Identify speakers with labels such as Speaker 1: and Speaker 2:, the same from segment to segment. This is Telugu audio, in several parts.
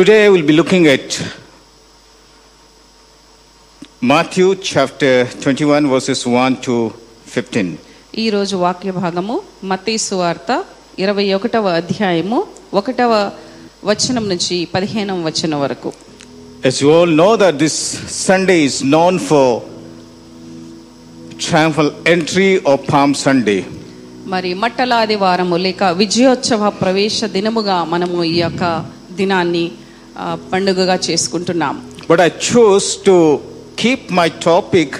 Speaker 1: Today will be looking at Matthew chapter twenty one verses one to fifteen
Speaker 2: ఈ రోజు వాక్య భాగము మతీసు వార్త ఇరవై ఒకటవ అధ్యాయము ఒకటవ వచనం నుంచి పదిహేనవ వచనం వరకు.
Speaker 1: As you all know that this Sunday is known for triumphal
Speaker 2: మరి మట్టలాది వారము లేక విజయోత్సవ ప్రవేశ దినముగా మనము ఈ యొక్క దినాన్ని పండుగగా చేసుకుంటున్నాం.
Speaker 1: But I choose to keep my topic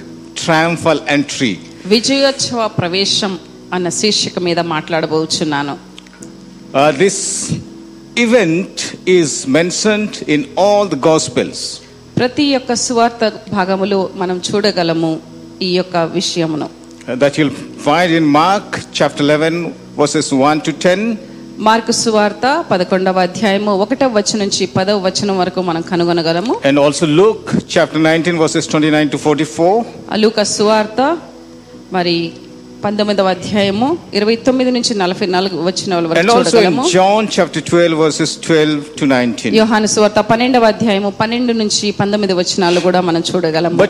Speaker 1: triumphal entry
Speaker 2: విజయోత్సవ ప్రవేశం అన్న శీర్షిక మీద మాట్లాడబోచున్నాను.
Speaker 1: This event is mentioned in all the gospels
Speaker 2: ప్రతి యొక్క సువార్త భాగములు మనం చూడగలము ఈ యొక్క విషయమును.
Speaker 1: That you'll find in Mark chapter 11 verses 1 to 10
Speaker 2: Mark సువార్త పదకొండవ అధ్యాయము ఒకటవ వచనం నుంచి పదవ వచనం వరకు మనం కనుగొనగలము.
Speaker 1: And also Luke chapter 19, verses 29 to 44,
Speaker 2: అలూక సువార్త మరి పంతొమ్మిదవ అధ్యాయము ఇరవై తొమ్మిది నుంచి నలభై నాలుగు వచ్చిన వరకు
Speaker 1: John chapter 12, verses 12 to 19.
Speaker 2: యోహాను సువార్త పన్నెండవ అధ్యాయము పన్నెండు నుంచి పంతొమ్మిది వచనాలు కూడా మనం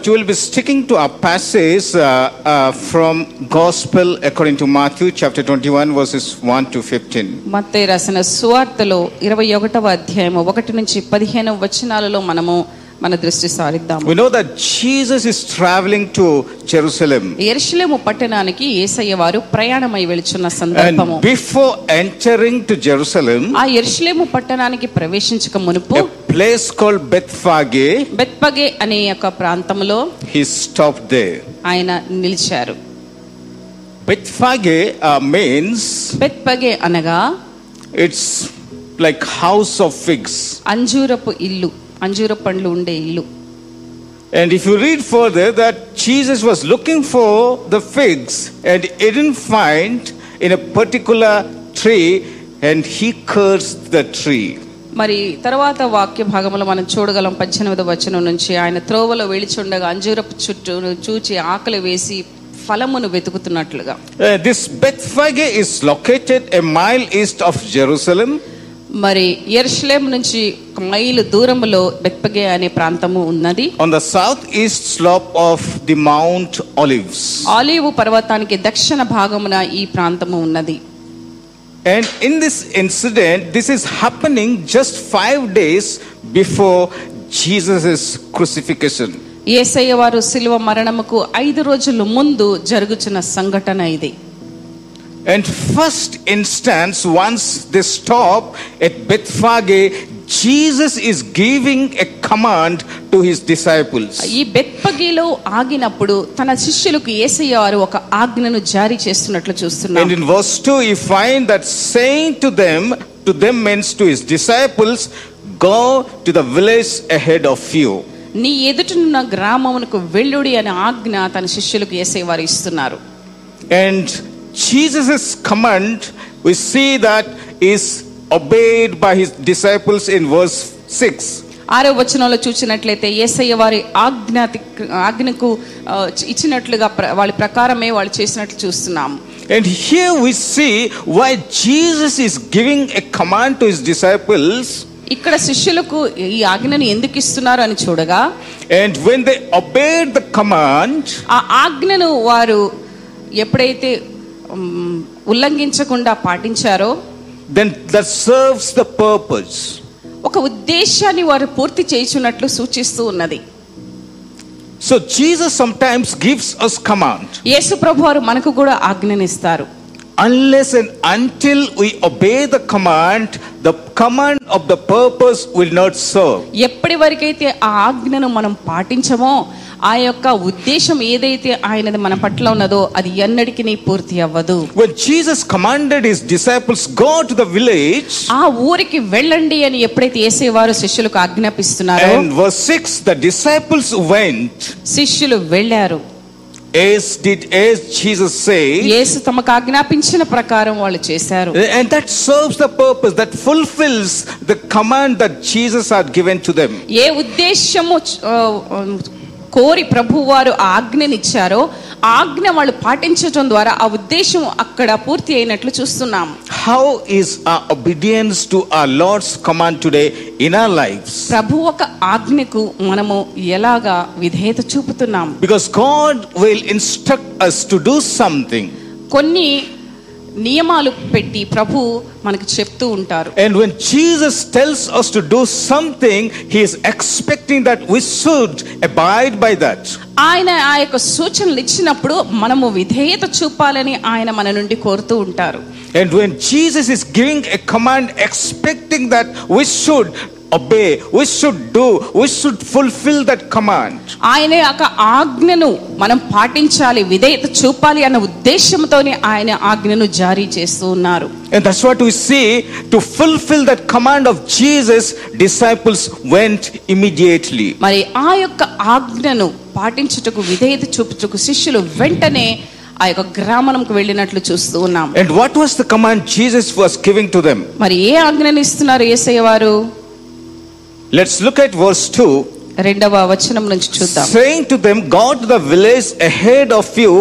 Speaker 1: you will be sticking to our passage uh, uh, from Gospel according to Matthew chapter 21, verses 1 to 15.
Speaker 2: మత్తయి రాసిన సువార్తలో ఇరవై ఒకటవ అధ్యాయము ఒకటి నుంచి పదిహేను వచనాలలో మనము మన దృష్టి సారిద్దాము
Speaker 1: We know that Jesus is traveling to Jerusalem.
Speaker 2: ఎరుషలేము పట్టణానికి ఏసయ్య వారు ప్రయాణమై వెళుచున్న సందర్భము
Speaker 1: And before entering to Jerusalem,
Speaker 2: ఆ ఎరుషలేము పట్టణానికి ప్రవేశించక మునుపు
Speaker 1: a place called Bethphage,
Speaker 2: బెత్పగే అనే యొక్క ప్రాంతంలో
Speaker 1: he stopped there.
Speaker 2: ఆయన నిలిచారు
Speaker 1: Bethphage uh, means
Speaker 2: బెత్పగే అనగా
Speaker 1: it's like house of figs.
Speaker 2: అంజూరపు ఇల్లు అంజూర పండ్లు ఉండే ఇల్లు
Speaker 1: And if you read further, that Jesus was looking for the figs and he didn't find in a particular tree, and he cursed the tree.
Speaker 2: మరి తర్వాత వాక్య భాగంలో మనం చూడగలం పద్దెనిమిది వచనం నుంచి ఆయన త్రోవలో వెళిచుండగా అంజూరపు చుట్టూ చూచి ఆకలి వేసి ఫలమును వెతుకుతున్నట్లుగా
Speaker 1: Uh, this Bethphage is located a mile east of Jerusalem,
Speaker 2: మరి ఎర్షలేం నుంచి ఒక మైలు దూరములో బెత్పగే అనే ప్రాంతము ఉన్నది
Speaker 1: on the southeast slope of the Mount Olives.
Speaker 2: Olive పర్వతానికి దక్షిణ భాగమున ఈ ప్రాంతము ఉన్నది
Speaker 1: And in this incident, this is happening just five days before Jesus' crucifixion.
Speaker 2: ఏసయ్య వారు శిలువ మరణముకు ఐదు రోజుల ముందు జరుగుచున్న సంఘటన ఇది
Speaker 1: And first instance, once they stop at Bethphage, Jesus is giving a command to his disciples.
Speaker 2: ఈ బెత్పగిలో ఆగినప్పుడు తన శిష్యులకు ఏసయ్య వారు ఒక ఆజ్ఞను జారీ చేస్తున్నట్లు
Speaker 1: And
Speaker 2: చూస్తున్నాం
Speaker 1: in verse 2, you find that saying to them, to them means to his disciples, go to the village ahead of you.
Speaker 2: నీ ఎదుటనున్న గ్రామమునకు వెళ్ళుడి అనే ఆజ్ఞ తన శిష్యులకు ఏసయ్య వారు ఇస్తున్నారు
Speaker 1: And Jesus' command, we see that is obeyed by his disciples in verse 6.
Speaker 2: ఆరో వచనంలో చూసినట్లయితే ఏసయ్య వారి ఆజ్ఞ ఆజ్ఞకు ఆ, ఇచ్చినట్లుగా ప్ర- వాళ్ళ ప్రకారమే వాళ్ళు చేసినట్లు చూస్తున్నాం
Speaker 1: And here we see why Jesus is giving a command to his disciples.
Speaker 2: ఇక్కడ శిష్యులకు ఈ ఆజ్ఞను ఎందుకు ఇస్తున్నారు అని చూడగా
Speaker 1: And when they obeyed the command,
Speaker 2: ఆ ఆజ్ఞను వారు ఎప్పుడైతే ఉమ్, ఉల్లంఘించకుండా పాటించారో
Speaker 1: then that serves the purpose.
Speaker 2: ఒక ఉద్దేశాన్ని వారు పూర్తి చేయుచున్నట్లు సూచిస్తూ ఉన్నది
Speaker 1: So Jesus sometimes gives us command.
Speaker 2: యేసు ప్రభు వారు మనకు కూడా ఆజ్ఞనిస్తారు
Speaker 1: Unless and until we obey the command, the command of the purpose will not serve.
Speaker 2: ఎప్పటి వరకైతే ఆ ఆజ్ఞను మనం పాటించమో ఆ యొక్క ఉద్దేశం ఏదైతే ఆయనది మన పట్ల ఉన్నదో అది ఎన్నటికీ పూర్తి అవ్వదు
Speaker 1: When Jesus commanded his disciples, go to the village,
Speaker 2: ఆ ఊరికి వెళ్ళండి అని ఎప్పుడైతే ఏసేవారు శిష్యులకు ఆజ్ఞాపిస్తున్నారో
Speaker 1: and verse 6, the disciples went
Speaker 2: శిష్యులు వెళ్ళారు
Speaker 1: as did as Jesus said,
Speaker 2: యేసు తమకు ఆజ్ఞాపించిన ప్రకారం వాళ్ళు చేశారు
Speaker 1: and that serves the purpose, that fulfills the command that Jesus had given to them.
Speaker 2: ఏ ఉద్దేశము కోరి ప్రభు వారు ఆజ్ఞనిచ్చారో ఆజ్ఞ వాళ్ళు పాటించడం ద్వారా ఆ ఉద్దేశం అక్కడ పూర్తి అయినట్లు చూస్తున్నాం.
Speaker 1: How is obedience to a Lord's command today in our life
Speaker 2: ప్రభు ఒక ఆజ్ఞకు మనము ఎలాగా విధేయత చూపుతున్నాం?
Speaker 1: Because God will instruct us to do something
Speaker 2: కొన్ని నియమాలు పెట్టి ప్రభు మనకు చెప్తూ ఉంటారు.
Speaker 1: And when Jesus tells us to do something he expecting that we should abide by that
Speaker 2: ఆయన ఆ యొక్క సూచనలు ఇచ్చినప్పుడు మనము విధేయత చూపాలని ఆయన మన నుండి కోరుతూ ఉంటారు.
Speaker 1: And when Jesus is giving a command expecting that we should obey, we should do, we should fulfill that command.
Speaker 2: ఆయన యొక్క ఆజ్ఞను మనం పాటించాలి విధేయత చూపాలి అన్న ఉద్దేశంతోనే ఆయన ఆజ్ఞను జారీ చేస్తూ ఉన్నారు
Speaker 1: And that's what we see. To fulfill that command of Jesus, disciples went immediately.
Speaker 2: మరి ఆ యొక్క ఆజ్ఞను పాటించుటకు విధేయత చూపుటకు శిష్యులు వెంటనే ఆ యొక్క గ్రామంకు వెళ్ళినట్లు చూస్తూ ఉన్నాం
Speaker 1: And what was the command Jesus was giving to them?
Speaker 2: మరి ఏ ఆజ్ఞను ఇస్తున్నారు ఏసయ్య వారు
Speaker 1: Let's look at verse 2.
Speaker 2: రెండవ వచనం నుంచి చూద్దాం
Speaker 1: Saying to them, Go to the village ahead of you,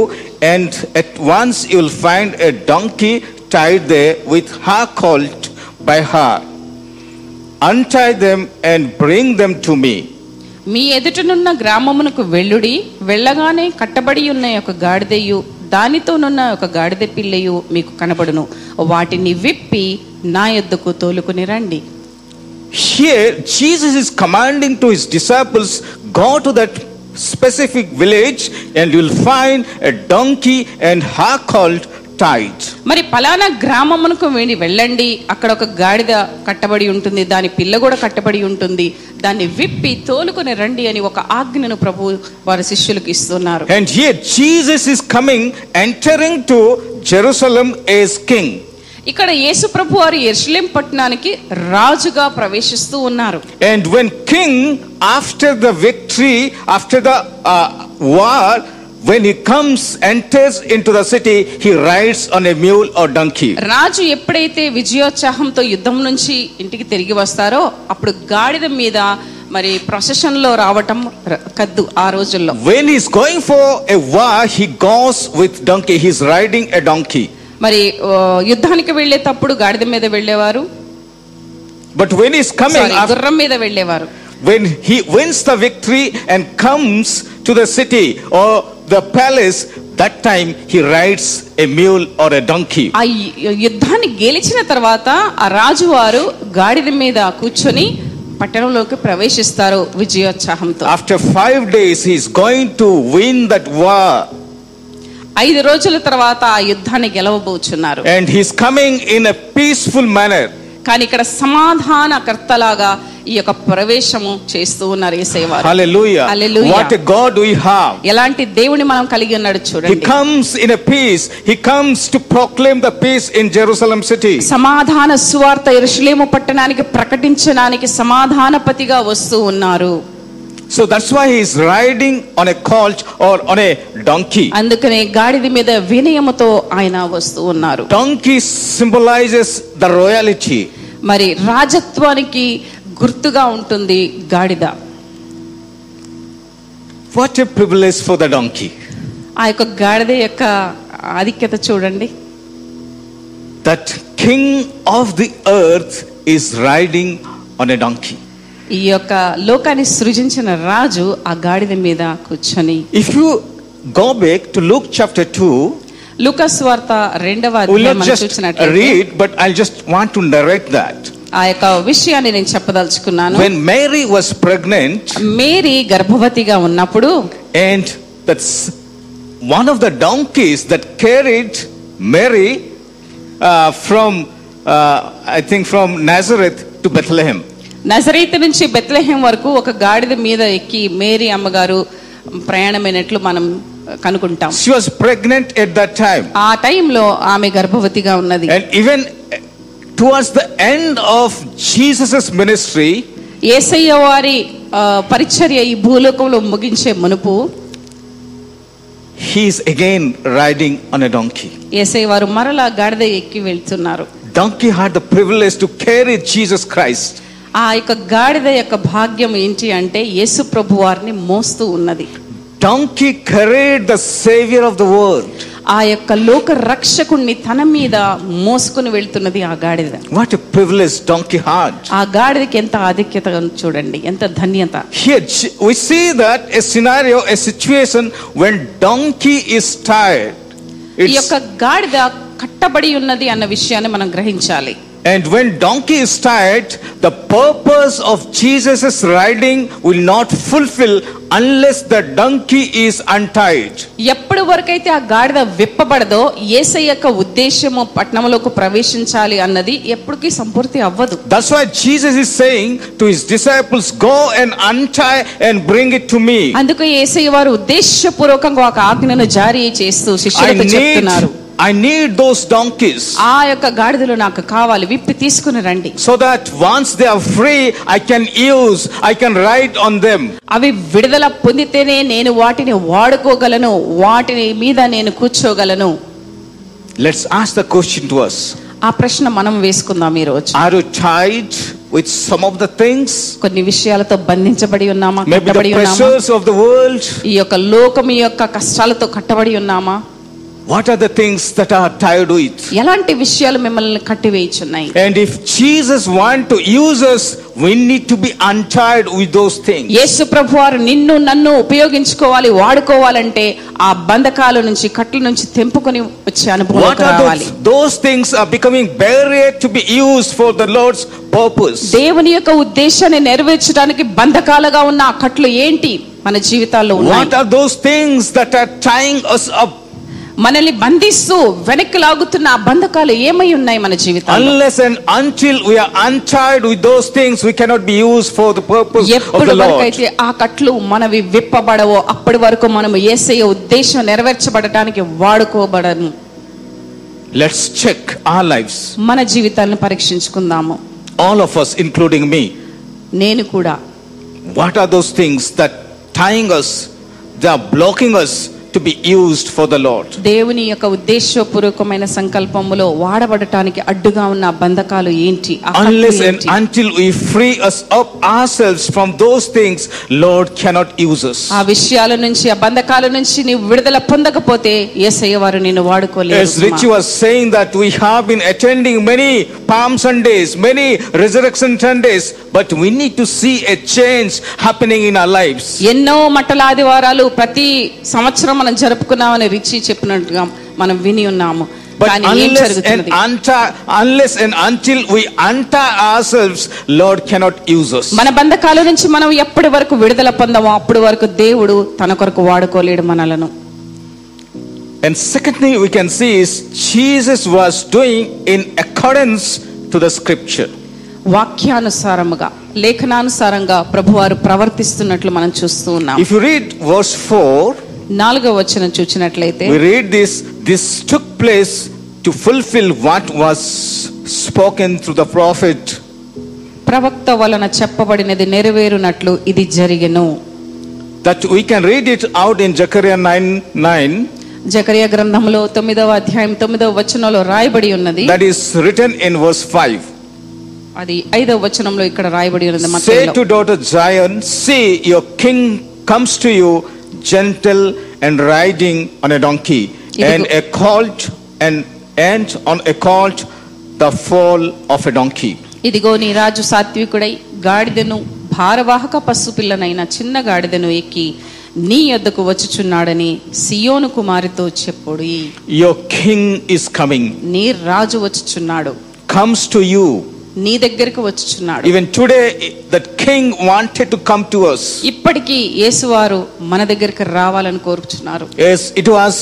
Speaker 1: and at once you will find a donkey tied there with her colt by her. Untie them and bring them to me.
Speaker 2: మీ ఎదుటనున్న గ్రామమునకు వెళ్ళుడి వెళ్ళగానే కట్టబడి ఉన్న ఒక గాడిదయు దానితోనున్న ఒక గాడిద పిల్లయు మీకు కనబడును వాటిని విప్పి నా యొద్దకు తోలుకుని రండి
Speaker 1: Here, Jesus is commanding to his disciples go to that specific village, and you will find a donkey and her colt tied.
Speaker 2: మరి పలానా గ్రామమునకు వెళ్ళి వెళ్ళండి అక్కడ ఒక గాడిద కట్టబడి ఉంటుంది దాని పిల్ల కూడా కట్టబడి ఉంటుంది దాన్ని విప్పి తోలుకొని రండి అని ఒక ఆజ్ఞను ప్రభు వారి శిష్యులకు ఇస్తున్నారు
Speaker 1: And here, Jesus is coming, entering to Jerusalem as king.
Speaker 2: ఇక్కడ యేసు ప్రభు వారు ఎర్షలేం పట్టణానికి రాజుగా ప్రవేశిస్తూ ఉన్నారు
Speaker 1: And when king, after the victory, after the uh, war, when he comes, enters into the city, he rides on a mule or donkey.
Speaker 2: రాజు ఎప్పుడైతే విజయోత్సాహంతో యుద్ధం నుంచి ఇంటికి తిరిగి వస్తారో అప్పుడు గాడిద మీద మరి ప్రొసెషన్లో రావటం కద్దు ఆ రోజుల్లో
Speaker 1: When he's going for a war, he goes with donkey. He's riding a donkey.
Speaker 2: మరి యుద్ధానికి వెళ్ళేటప్పుడు గాడిద మీద వెళ్ళేవారు
Speaker 1: But when he's coming,
Speaker 2: Sorry,
Speaker 1: after,
Speaker 2: గుర్రం మీద వెళ్ళేవారు
Speaker 1: when he wins the victory and comes to the city or the palace, that time he rides a mule or a donkey.
Speaker 2: ఆ యుద్ధాన్ని గెలిచిన తర్వాత ఆ రాజు వారు గాడిద మీద కూర్చొని పట్టణంలోకి ప్రవేశిస్తారు విజయోత్సాహంతో
Speaker 1: After five days, he's going to win that war.
Speaker 2: ఐదు రోజుల తర్వాత ఆ యుద్ధాన్ని గెలవబోచున్నారు.
Speaker 1: And his coming in a peaceful manner
Speaker 2: కానీ ఇక్కడ సమాధాన కర్తలాగా ఈ యొక్క ప్రవేశము చేస్తూ ఉన్నారు యేసయ్య వారు
Speaker 1: hallelujah
Speaker 2: hallelujah
Speaker 1: what a God we have
Speaker 2: ఎలాంటి దేవుని మనం కలిగి ఉన్నాడు చూడండి.
Speaker 1: Comes in peace he comes to proclaim the peace in Jerusalem city
Speaker 2: సమాధాన సువార్త యెరూషలేము పట్టణానికి ప్రకటించడానికి సమాధానపతిగా వస్తూ ఉన్నారు.
Speaker 1: So that's why his riding on a colt or on a donkey
Speaker 2: అందుకనే గాడిద మీద వినయముతో ఆయన వస్తూ ఉన్నారు.
Speaker 1: డొంకీ సింబలైజెస్ ద రాయాలిటీ
Speaker 2: మరి రాజత్వానికి గుర్తుగా ఉంటుంది గాడిద.
Speaker 1: What a privilege for the donkey
Speaker 2: ఆ యొక్క గాడిద యొక్క ఆధిక్యత చూడండి.
Speaker 1: That king of the earth is riding on a donkey
Speaker 2: ఈ యొక్క లోకాన్ని సృజించిన రాజు ఆ గాడిద మీద కూర్చొని
Speaker 1: if you go back to look chapter 2
Speaker 2: Luke's వార్త రెండవ
Speaker 1: read but I just want direct that
Speaker 2: ఆ యొక్క విషయాన్ని నేను చెప్పదలుచుకున్నాను.
Speaker 1: When Mary was pregnant
Speaker 2: Mary గర్భవతిగా ఉన్నప్పుడు
Speaker 1: and that's one of the donkeys that carried Mary from I think from Nazareth to Bethlehem
Speaker 2: నజరీత నుంచి బెత్లహేం వరకు ఒక గాడిద మీద ఎక్కి మేరీ అమ్మగారు ప్రయాణమైనట్లు మనం కనుకుంటాం
Speaker 1: she was pregnant at that time
Speaker 2: ఆ టైంలో ఆమె గర్భవతిగా ఉన్నది.
Speaker 1: And even towards the end of Jesus ministry
Speaker 2: యేసయ్య వారి పరిచర్య ఈ భూలోకంలో ముగించే మునుపు
Speaker 1: he is again riding on a donkey
Speaker 2: యేసయ్య వారు మరలా గాడిద ఎక్కి వెళ్తున్నారు.
Speaker 1: Donkey had the privilege to carry Jesus Christ
Speaker 2: ఆ యొక్క గాడిద యొక్క భాగ్యం ఏంటి అంటే యేసు ప్రభు వారిని మోస్తూ ఉన్నది
Speaker 1: donkey carried the savior of the world.
Speaker 2: ఆ యొక్క లోక రక్షకుణ్ణి తన మీద మోసుకుని వెళ్తున్నది ఆ గాడిద
Speaker 1: What a privilege donkey had.
Speaker 2: ఆ గాడిదకి ఎంత ఆధిక్యత చూడండి ఎంత ధన్యత
Speaker 1: J- we see that a scenario, a situation when donkey is tired.
Speaker 2: ఈ యొక్క గాడిద కట్టబడి ఉన్నది అన్న విషయాన్ని మనం గ్రహించాలి
Speaker 1: and when donkey is tired, the purpose of Jesus' riding will not fulfill unless the donkey is untied.
Speaker 2: ఎప్పటి వరకైతే ఆ గాడిద విప్పబడదో ఏసై యొక్క ఉద్దేశము పట్టణంలోకి ప్రవేశించాలి అన్నది ఎప్పటికీ సంపూర్తి అవ్వదు
Speaker 1: That's why Jesus is saying to his disciples, Go and untie and bring it to me.
Speaker 2: అందుకు ఏసై వారు ఉద్దేశపూర్వకంగా ఒక ఆజ్ఞను జారీ చేస్తూ
Speaker 1: I
Speaker 2: శిష్యులతో
Speaker 1: need,
Speaker 2: చెప్తున్నారు
Speaker 1: I need those donkeys
Speaker 2: ఆ యొక్క గాడిదలు నాకు కావాలి విప్పి తీసుకుని రండి
Speaker 1: so that once they are free, I can use, I can ride on them.
Speaker 2: అవి విడుదల పొందితేనే నేను వాటిని వాడుకోగలను వాటిని మీద నేను కూర్చోగలను
Speaker 1: Let's ask the question to us
Speaker 2: ఆ ప్రశ్న మనం వేసుకుందాం ఈ రోజు
Speaker 1: Are you tied with some of the things?
Speaker 2: కొన్ని విషయాలతో బంధించబడి ఉన్నామా
Speaker 1: Maybe
Speaker 2: కట్టబడి
Speaker 1: the
Speaker 2: ఉన్నామా
Speaker 1: pressures of the world.
Speaker 2: ఈ యొక్క లోకం యొక్క కష్టాలతో కట్టబడి ఉన్నామా
Speaker 1: What are the things that are tied with?
Speaker 2: ఎలాంటి విషయాలు మిమ్మల్ని కట్టివేయుచున్నాయి
Speaker 1: And if Jesus want to use us, we need to be untied with those things.
Speaker 2: యేసు ప్రభు వారు నిన్ను నన్ను ఉపయోగించుకోవాలి వాడుకోవాలంటే ఆ బంధకాల నుంచి కట్ల నుంచి తెంపుకొని వచ్చే
Speaker 1: What
Speaker 2: అనుభవం
Speaker 1: are
Speaker 2: రావాలి
Speaker 1: those? Those things are becoming barrier to be used for the Lord's purpose.
Speaker 2: దేవుని యొక్క ఉద్దేశాన్ని నెరవేర్చడానికి బంధకాలుగా ఉన్న ఆ కట్లు ఏంటి మన జీవితాల్లో
Speaker 1: What
Speaker 2: ఉన్నాయి
Speaker 1: are those things that are tying us up?
Speaker 2: మనల్ని బంధిస్తూ వెనక్కి లాగుతున్న ఆ బంధకాలు ఏమై ఉన్నాయి మన జీవితం
Speaker 1: unless and until we those things we cannot use for
Speaker 2: ఎప్పుడు ఆ కట్లు మనవి విప్పబడవో అప్పటి వరకు మనం యేసయ్య ఉద్దేశం నెరవేర్చబడటానికి వాడుకోబడను.
Speaker 1: లెట్స్ చెక్ ఆ లైఫ్
Speaker 2: మన జీవితాలను పరీక్షించుకుందాము.
Speaker 1: ఆల్ ఆఫ్ అస్ ఇన్క్లూడింగ్ మీ
Speaker 2: నేను కూడా.
Speaker 1: What are those things that tying us they are blocking us to be used for the Lord?
Speaker 2: దేవుని యొక్క ఉద్దేశపూర్వకమైన సంకల్పములో వాడబడటానికి అడ్డుగా ఉన్న ఆ బంధకాలు ఏంటి ఆ కట్లు
Speaker 1: Unless and
Speaker 2: ఏంటి?
Speaker 1: until we free us up ourselves from those things, Lord cannot use us.
Speaker 2: ఆ విషయాల నుంచి ఆ బంధకాల నుంచి నీవు విడుదల పొందకపోతే ఏసయ్య వారు నిన్ను వాడుకోలేరు
Speaker 1: As Richie was saying that we have been attending many Palm Sundays, many Resurrection Sundays, but we need to see a change happening in our lives.
Speaker 2: ఎన్నో మట్టల ఆదివారాలు ప్రతి సంవత్సరం మనం జరుపుకున్నామని రిచి చెప్పినట్టుగా మనం విని ఉన్నాము
Speaker 1: But unless and, untie, unless and until we untie ourselves, Lord cannot use us.
Speaker 2: మన బంధకాల నుంచి మనం ఎప్పటి వరకు విడుదల పొందామో అప్పటి వరకు దేవుడు తన కొరకు వాడుకోలేడు మనలను
Speaker 1: And secondly, we can see is Jesus was doing in accordance to the scripture.
Speaker 2: వాక్యానుసారముగా లేఖనానుసారంగా ప్రభువారు ప్రవర్తిస్తున్నట్లు మనం చూస్తూ ఉన్నాం
Speaker 1: If you read verse 4,
Speaker 2: నాలుగో వచనం చూసినట్లయితే
Speaker 1: we read this this took place to fulfill what was spoken through the prophet
Speaker 2: ప్రవక్త వలన చెప్పబడినది నెరవేరునట్లు ఇది జరిగెను
Speaker 1: that we can read it out in Zechariah 9 9
Speaker 2: Zechariah గ్రంథంలో తొమ్మిదవ అధ్యాయం తొమ్మిదవ వచనంలో రాయబడి ఉన్నది
Speaker 1: that is written in verse 5
Speaker 2: అది ఐదవ వచనంలో ఇక్కడ రాయబడి ఉన్నది
Speaker 1: say
Speaker 2: మత్తయిలో.
Speaker 1: to daughter Zion see your king comes to you gentle and riding on a donkey and a colt and and on a colt the foal of a donkey
Speaker 2: ఇదిగో నీ రాజు సాత్వికుడై గాడిదను భారవాహక పశుపిల్లనైన చిన్న గాడిదను ఎక్కి నీ యొద్దకు వచ్చుచున్నాడని సియోను కుమారితో చెప్పుడు
Speaker 1: your king is coming
Speaker 2: నీ రాజు వచ్చుచున్నాడు
Speaker 1: comes to you
Speaker 2: నీ దగ్గరికి వచ్చుచున్నాడు.
Speaker 1: Even today that king wanted to come to us.
Speaker 2: ఇప్పటికీ యేసువారు మన దగ్గరికి రావాలని కోరుచున్నారు.
Speaker 1: Yes it was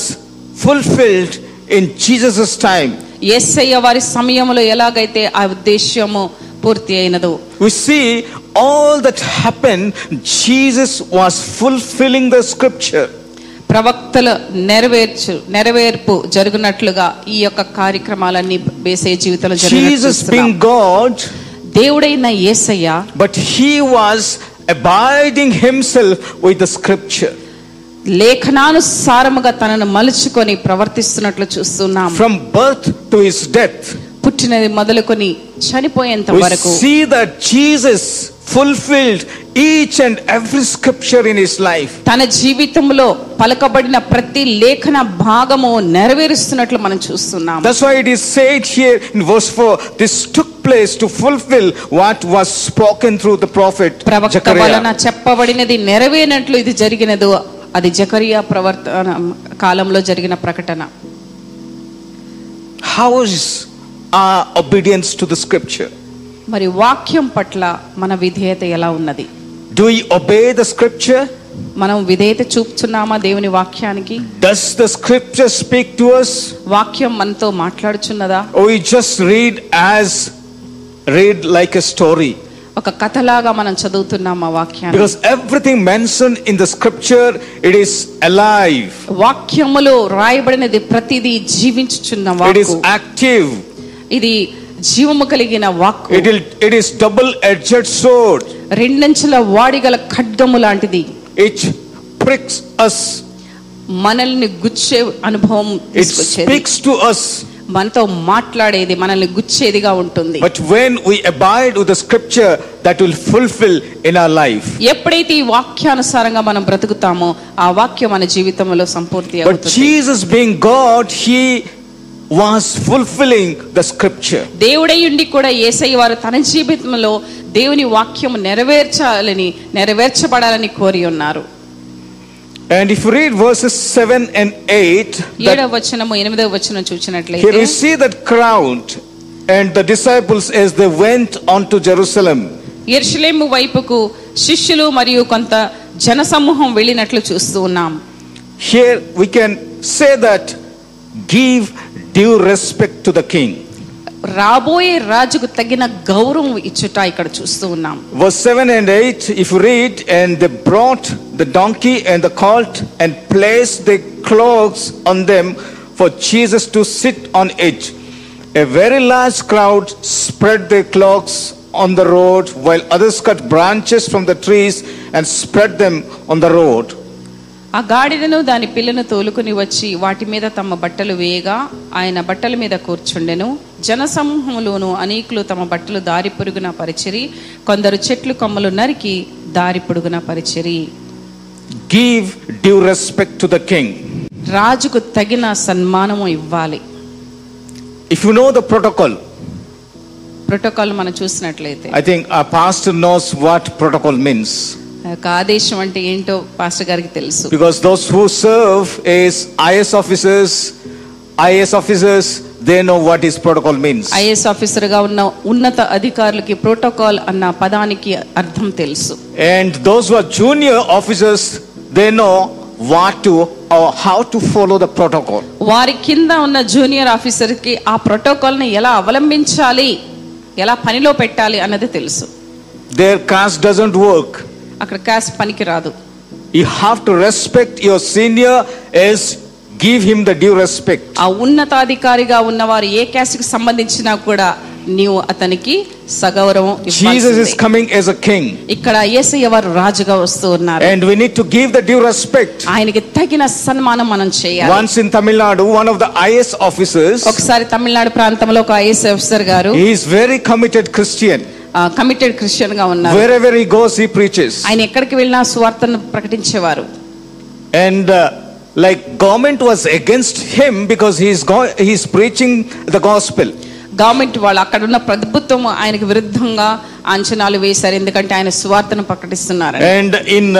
Speaker 1: fulfilled in jesus's time.
Speaker 2: యేసయ్య వారి సమయములో ఎలాగైతే ఆ ఉద్దేశ్యము పూర్తి అయినదో.
Speaker 1: We see all that happened. Jesus was fulfilling the scripture.
Speaker 2: ప్రవక్తల నెరవేర్చు నెరవేర్పు జరుగునట్లుగా ఈ యొక్క కార్యక్రమాలన్నీ బేసే జీవితంలో
Speaker 1: being
Speaker 2: జరిగినట్లు
Speaker 1: God,
Speaker 2: దేవుడైన యేసయ్య
Speaker 1: but he was abiding himself with the scripture.
Speaker 2: లేఖనానుసారముగా తనను మలుచుకొని ప్రవర్తిస్తున్నట్లు చూస్తున్నాం
Speaker 1: From birth to his death,
Speaker 2: పుట్టినది మొదలుకొని చనిపోయేంత వరకు
Speaker 1: see that Jesus fulfilled each and every scripture in his life.
Speaker 2: తన జీవితంలో పలకబడిన ప్రతి లేఖన భాగము నెరవేరుస్తున్నట్లు మనం చూస్తున్నాం
Speaker 1: That's why it is said here in verse 4 this took place to fulfill what was spoken through the prophet
Speaker 2: ప్రవక్త వలన
Speaker 1: Zechariah.
Speaker 2: చెప్పబడినది నెరవేరినట్లు ఇది జరిగినదో అది జకరియా ప్రవర్తన కాలంలో జరిగిన ప్రకటన
Speaker 1: How is our obedience to the scripture?
Speaker 2: మరి వాక్యం పట్ల మన విధేయత ఎలా ఉన్నది
Speaker 1: Do we obey the scripture?
Speaker 2: మనం విధేయత చూపుతున్నామా దేవుని వాక్యానికి
Speaker 1: Does the scripture speak to us?
Speaker 2: వాక్యం మనతో మాట్లాడుచున్నదా
Speaker 1: Or we just read as read like a story?
Speaker 2: ఒక కథలాగా మనం చదువుతున్నామా వాక్యాన్ని
Speaker 1: Because everything mentioned in the scripture, it is alive.
Speaker 2: వాక్యములో రాయబడినది ప్రతిదీ జీవించుచున్న
Speaker 1: It is
Speaker 2: వాక్కు
Speaker 1: active.
Speaker 2: ఇది జీవము కలిగిన walk
Speaker 1: it it is double edged sword
Speaker 2: రెండంచెల వాడిగల ఖడ్గము లాంటిది.
Speaker 1: ఇట్ ప్రిక్స్ అస్
Speaker 2: మనల్ని గుచ్చే అనుభవం తీసుకొచ్చేది.
Speaker 1: ఇట్ స్పీక్స్ టు అస్
Speaker 2: మనతో మాట్లాడేది మనల్ని గుచ్చేదిగా ఉంటుంది.
Speaker 1: But when we abide with the scripture that will fulfil in our life
Speaker 2: ఎప్పుడైతే ఈ వాక్యానుసారంగా మనం బ్రతుకుతామో ఆ వాక్యం మన జీవితంలో సంపూర్తి అవుతుంది.
Speaker 1: But Jesus being God he was fulfilling the scripture.
Speaker 2: దేవుడై ఉండి కూడా ఏసయ్య వారు తన జీవితంలో దేవుని వాక్యం నెరవేర్చాలని నెరవేర్చబడాలని కోరి ఉన్నారు
Speaker 1: And if you read verses 7 and 8, that here we see that crowd and the disciples as they went on to Jerusalem.
Speaker 2: ఎర్షలేము వైపుకు శిష్యులు మరియు కొంత జనసమూహం వెళ్ళినట్లు చూస్తూ ఉన్నాం
Speaker 1: Here we can say that give due respect to the king.
Speaker 2: రాబోయే రాజుకు తగిన గౌరవం ఇచ్చుట ఇక్కడ చూస్తూ ఉన్నాం
Speaker 1: Verse 7 and 8, if you read, and they brought the donkey and the colt and placed their cloaks on them for Jesus to sit on it. A very large crowd spread their cloaks on the road, while others cut branches from the trees and spread them on the road.
Speaker 2: ఆ గాడిదను దాని పిల్లను తోలుకుని వచ్చి వాటి మీద తమ బట్టలు వేయగా ఆయన బట్టల మీద కూర్చుండెను జనసమూహంలోను అనేకులు తమ బట్టలు దారి పొరుగున పరిచిరి కొందరు చెట్లు కొమ్మలు నరికి దారి పొడుగున పరిచిరి
Speaker 1: Give due respect to the king.
Speaker 2: రాజుకు తగిన సన్మానము ఇవ్వాలి
Speaker 1: If you know the protocol,
Speaker 2: protocol మనం చూసినట్లయితే
Speaker 1: I think our pastor knows what protocol means.
Speaker 2: ఆదేశం అంటే ఏంటో పాస్టర్ గారికి తెలుసు
Speaker 1: Because those who serve as IS officers, IS officers, they know what is protocol means.
Speaker 2: IAS ఆఫీసర్గా ఉన్న ఉన్నత అధికారులకి ప్రోటోకాల్ అన్న పదానికి అర్థం తెలుసు
Speaker 1: And those who are junior officers, they know what to or how to follow the protocol.
Speaker 2: వారి కింద ఉన్న జూనియర్ ఆఫీసర్కి ఆ ప్రోటోకాల్ని ఎలా అవలంబించాలి ఎలా పనిలో పెట్టాలి అన్నది తెలుసు
Speaker 1: Their caste doesn't work.
Speaker 2: అక్కడ క్యాస్ట్ పనికి రాదు
Speaker 1: you have to respect your senior is give him the due respect
Speaker 2: ఆ ఉన్నతాధికారిగా ఉన్నవారు ఏ క్యాస్ట్కి సంబంధించినా కూడా నీవు అతనికి సగౌరవం
Speaker 1: Jesus is coming as a king
Speaker 2: ఇక్కడ యేసయ్య వారు రాజుగా వస్తూ ఉన్నారు.
Speaker 1: And we need to give the due respect
Speaker 2: ఆయనకి తగిన సన్మానం మనం చేయాలి.
Speaker 1: Once in Tamil Nadu one of the IAS officers
Speaker 2: ఒకసారి తమిళనాడు ప్రాంతంలో ఒక ఐఎస్ ఆఫీసర్ గారు
Speaker 1: he is very committed Christian
Speaker 2: committed క్రిస్టియన్గా ఉన్నారు
Speaker 1: Wherever he goes, he preaches.
Speaker 2: ఆయన ఎక్కడికి వెళ్ళినా సువార్తను ప్రకటించేవారు
Speaker 1: And uh, like government was against him because he's go- he's preaching the gospel.
Speaker 2: Government వాళ్ళు అక్కడ ఉన్న ప్రభుత్వం ఆయనకు విరుద్ధంగా అంచనాలు వేశారు. ఎందుకంటే ఆయన సువార్తను ప్రకటిస్తున్నారు.
Speaker 1: And in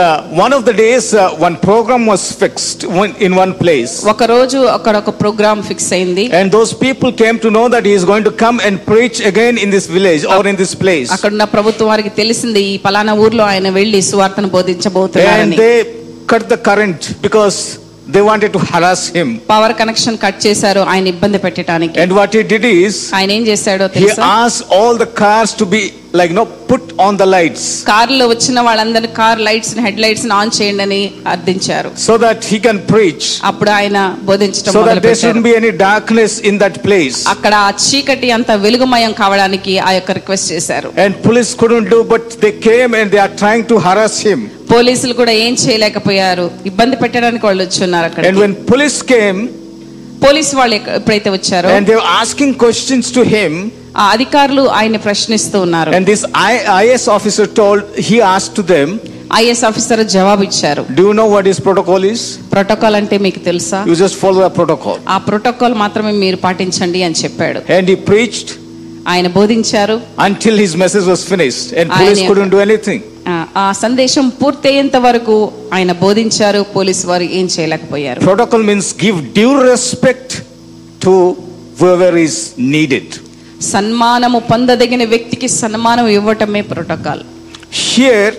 Speaker 1: one of the days one programme was fixed in one place
Speaker 2: ఒక రోజు అక్కడ ఒక ప్రోగ్రామ్ ఫిక్స్ అయ్యింది
Speaker 1: and those people came to know that he is going to come and preach again in this village or in this place
Speaker 2: అక్కడ ఉన్న ప్రభుత్వం వారికి తెలిసింది ఈ పలానా ఊర్లో ఆయన వెళ్ళి సువార్తను
Speaker 1: బోధించబోతున్నారు
Speaker 2: and
Speaker 1: they cut the current because they wanted to harass him.
Speaker 2: Power connection cut చేశారు ఆయన ఇబ్బంది పెట్టడానికి
Speaker 1: And what he did is,
Speaker 2: ఆయన ఏం చేశాడో
Speaker 1: he
Speaker 2: తెలుసా
Speaker 1: asked all the cars to be like, no, put on the lights
Speaker 2: కారులో వచ్చిన వాళ్ళందరినీ car lights head lights on చేయండి అని అర్థించారు
Speaker 1: so that he can preach.
Speaker 2: అప్పుడు ఆయన బోధించడం
Speaker 1: So that there
Speaker 2: మొదలుపెట్టారు.
Speaker 1: shouldn't be any darkness in that place.
Speaker 2: అక్కడ ఆ చీకటి అంత వెలుగుమయం కావడానికి ఆ యొక్క రిక్వెస్ట్ చేశారు
Speaker 1: And police couldn't do, but they came and they are trying to harass him.
Speaker 2: పోలీసులు కూడా ఏం చేయలేకపోయారు ఇబ్బంది పెట్టడానికి వాళ్ళు వచ్చున్నారు అక్కడ
Speaker 1: And when police came
Speaker 2: police వాళ్ళు ఎక్క- ఎప్పుడైతే వచ్చారో
Speaker 1: and they were asking questions to him,
Speaker 2: ఆ అధికారులు ఆయన ప్రశ్నిస్తూ ఉన్నారు.
Speaker 1: And this IAS officer told he asked to them
Speaker 2: IAS officer జవాబు ఇచ్చారు.
Speaker 1: Do you know what is protocol is
Speaker 2: protocol అంటే మీకు తెలుసా?
Speaker 1: You just follow the protocol
Speaker 2: ఆ ప్రోటోకాల్ మాత్రమే మీరు పాటించండి అని చెప్పాడు.
Speaker 1: అండ్ హి ప్రీచ్డ్
Speaker 2: ఆయన బోధించారు.
Speaker 1: Until his message was finished and police couldn't do anything
Speaker 2: ఆ సందేశం పూర్తయ్యేంత వరకు ఆయన బోధించారు పోలీస్ వారు ఏం చేయలేకపోయారు.
Speaker 1: Protocol means give due respect to whoever is needed
Speaker 2: సన్మానము పొందదగిన వ్యక్తికి సన్మానం ఇవ్వటమే protocol.
Speaker 1: Here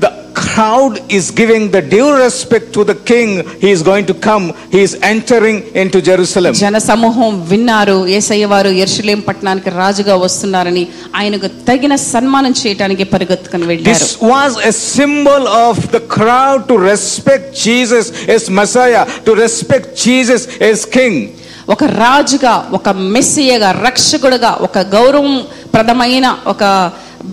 Speaker 1: the crowd is giving the due respect to the king he is going to come he is entering to Jerusalem
Speaker 2: జన సమూహం విన్నారు. యేసయ్య వారు యెరూషలేం పట్టణానికి రాజుగా వస్తున్నారని ఆయనకు తగిన సన్మానం చేయడానికి పరిగెత్తుకొని వెళ్ళారు.
Speaker 1: This was a symbol of the crowd to respect Jesus is Messiah to respect Jesus is king
Speaker 2: ఒక రాజుగా ఒక మెస్సియగా రక్షకుడుగా ఒక గౌరవం ప్రదమైన ఒక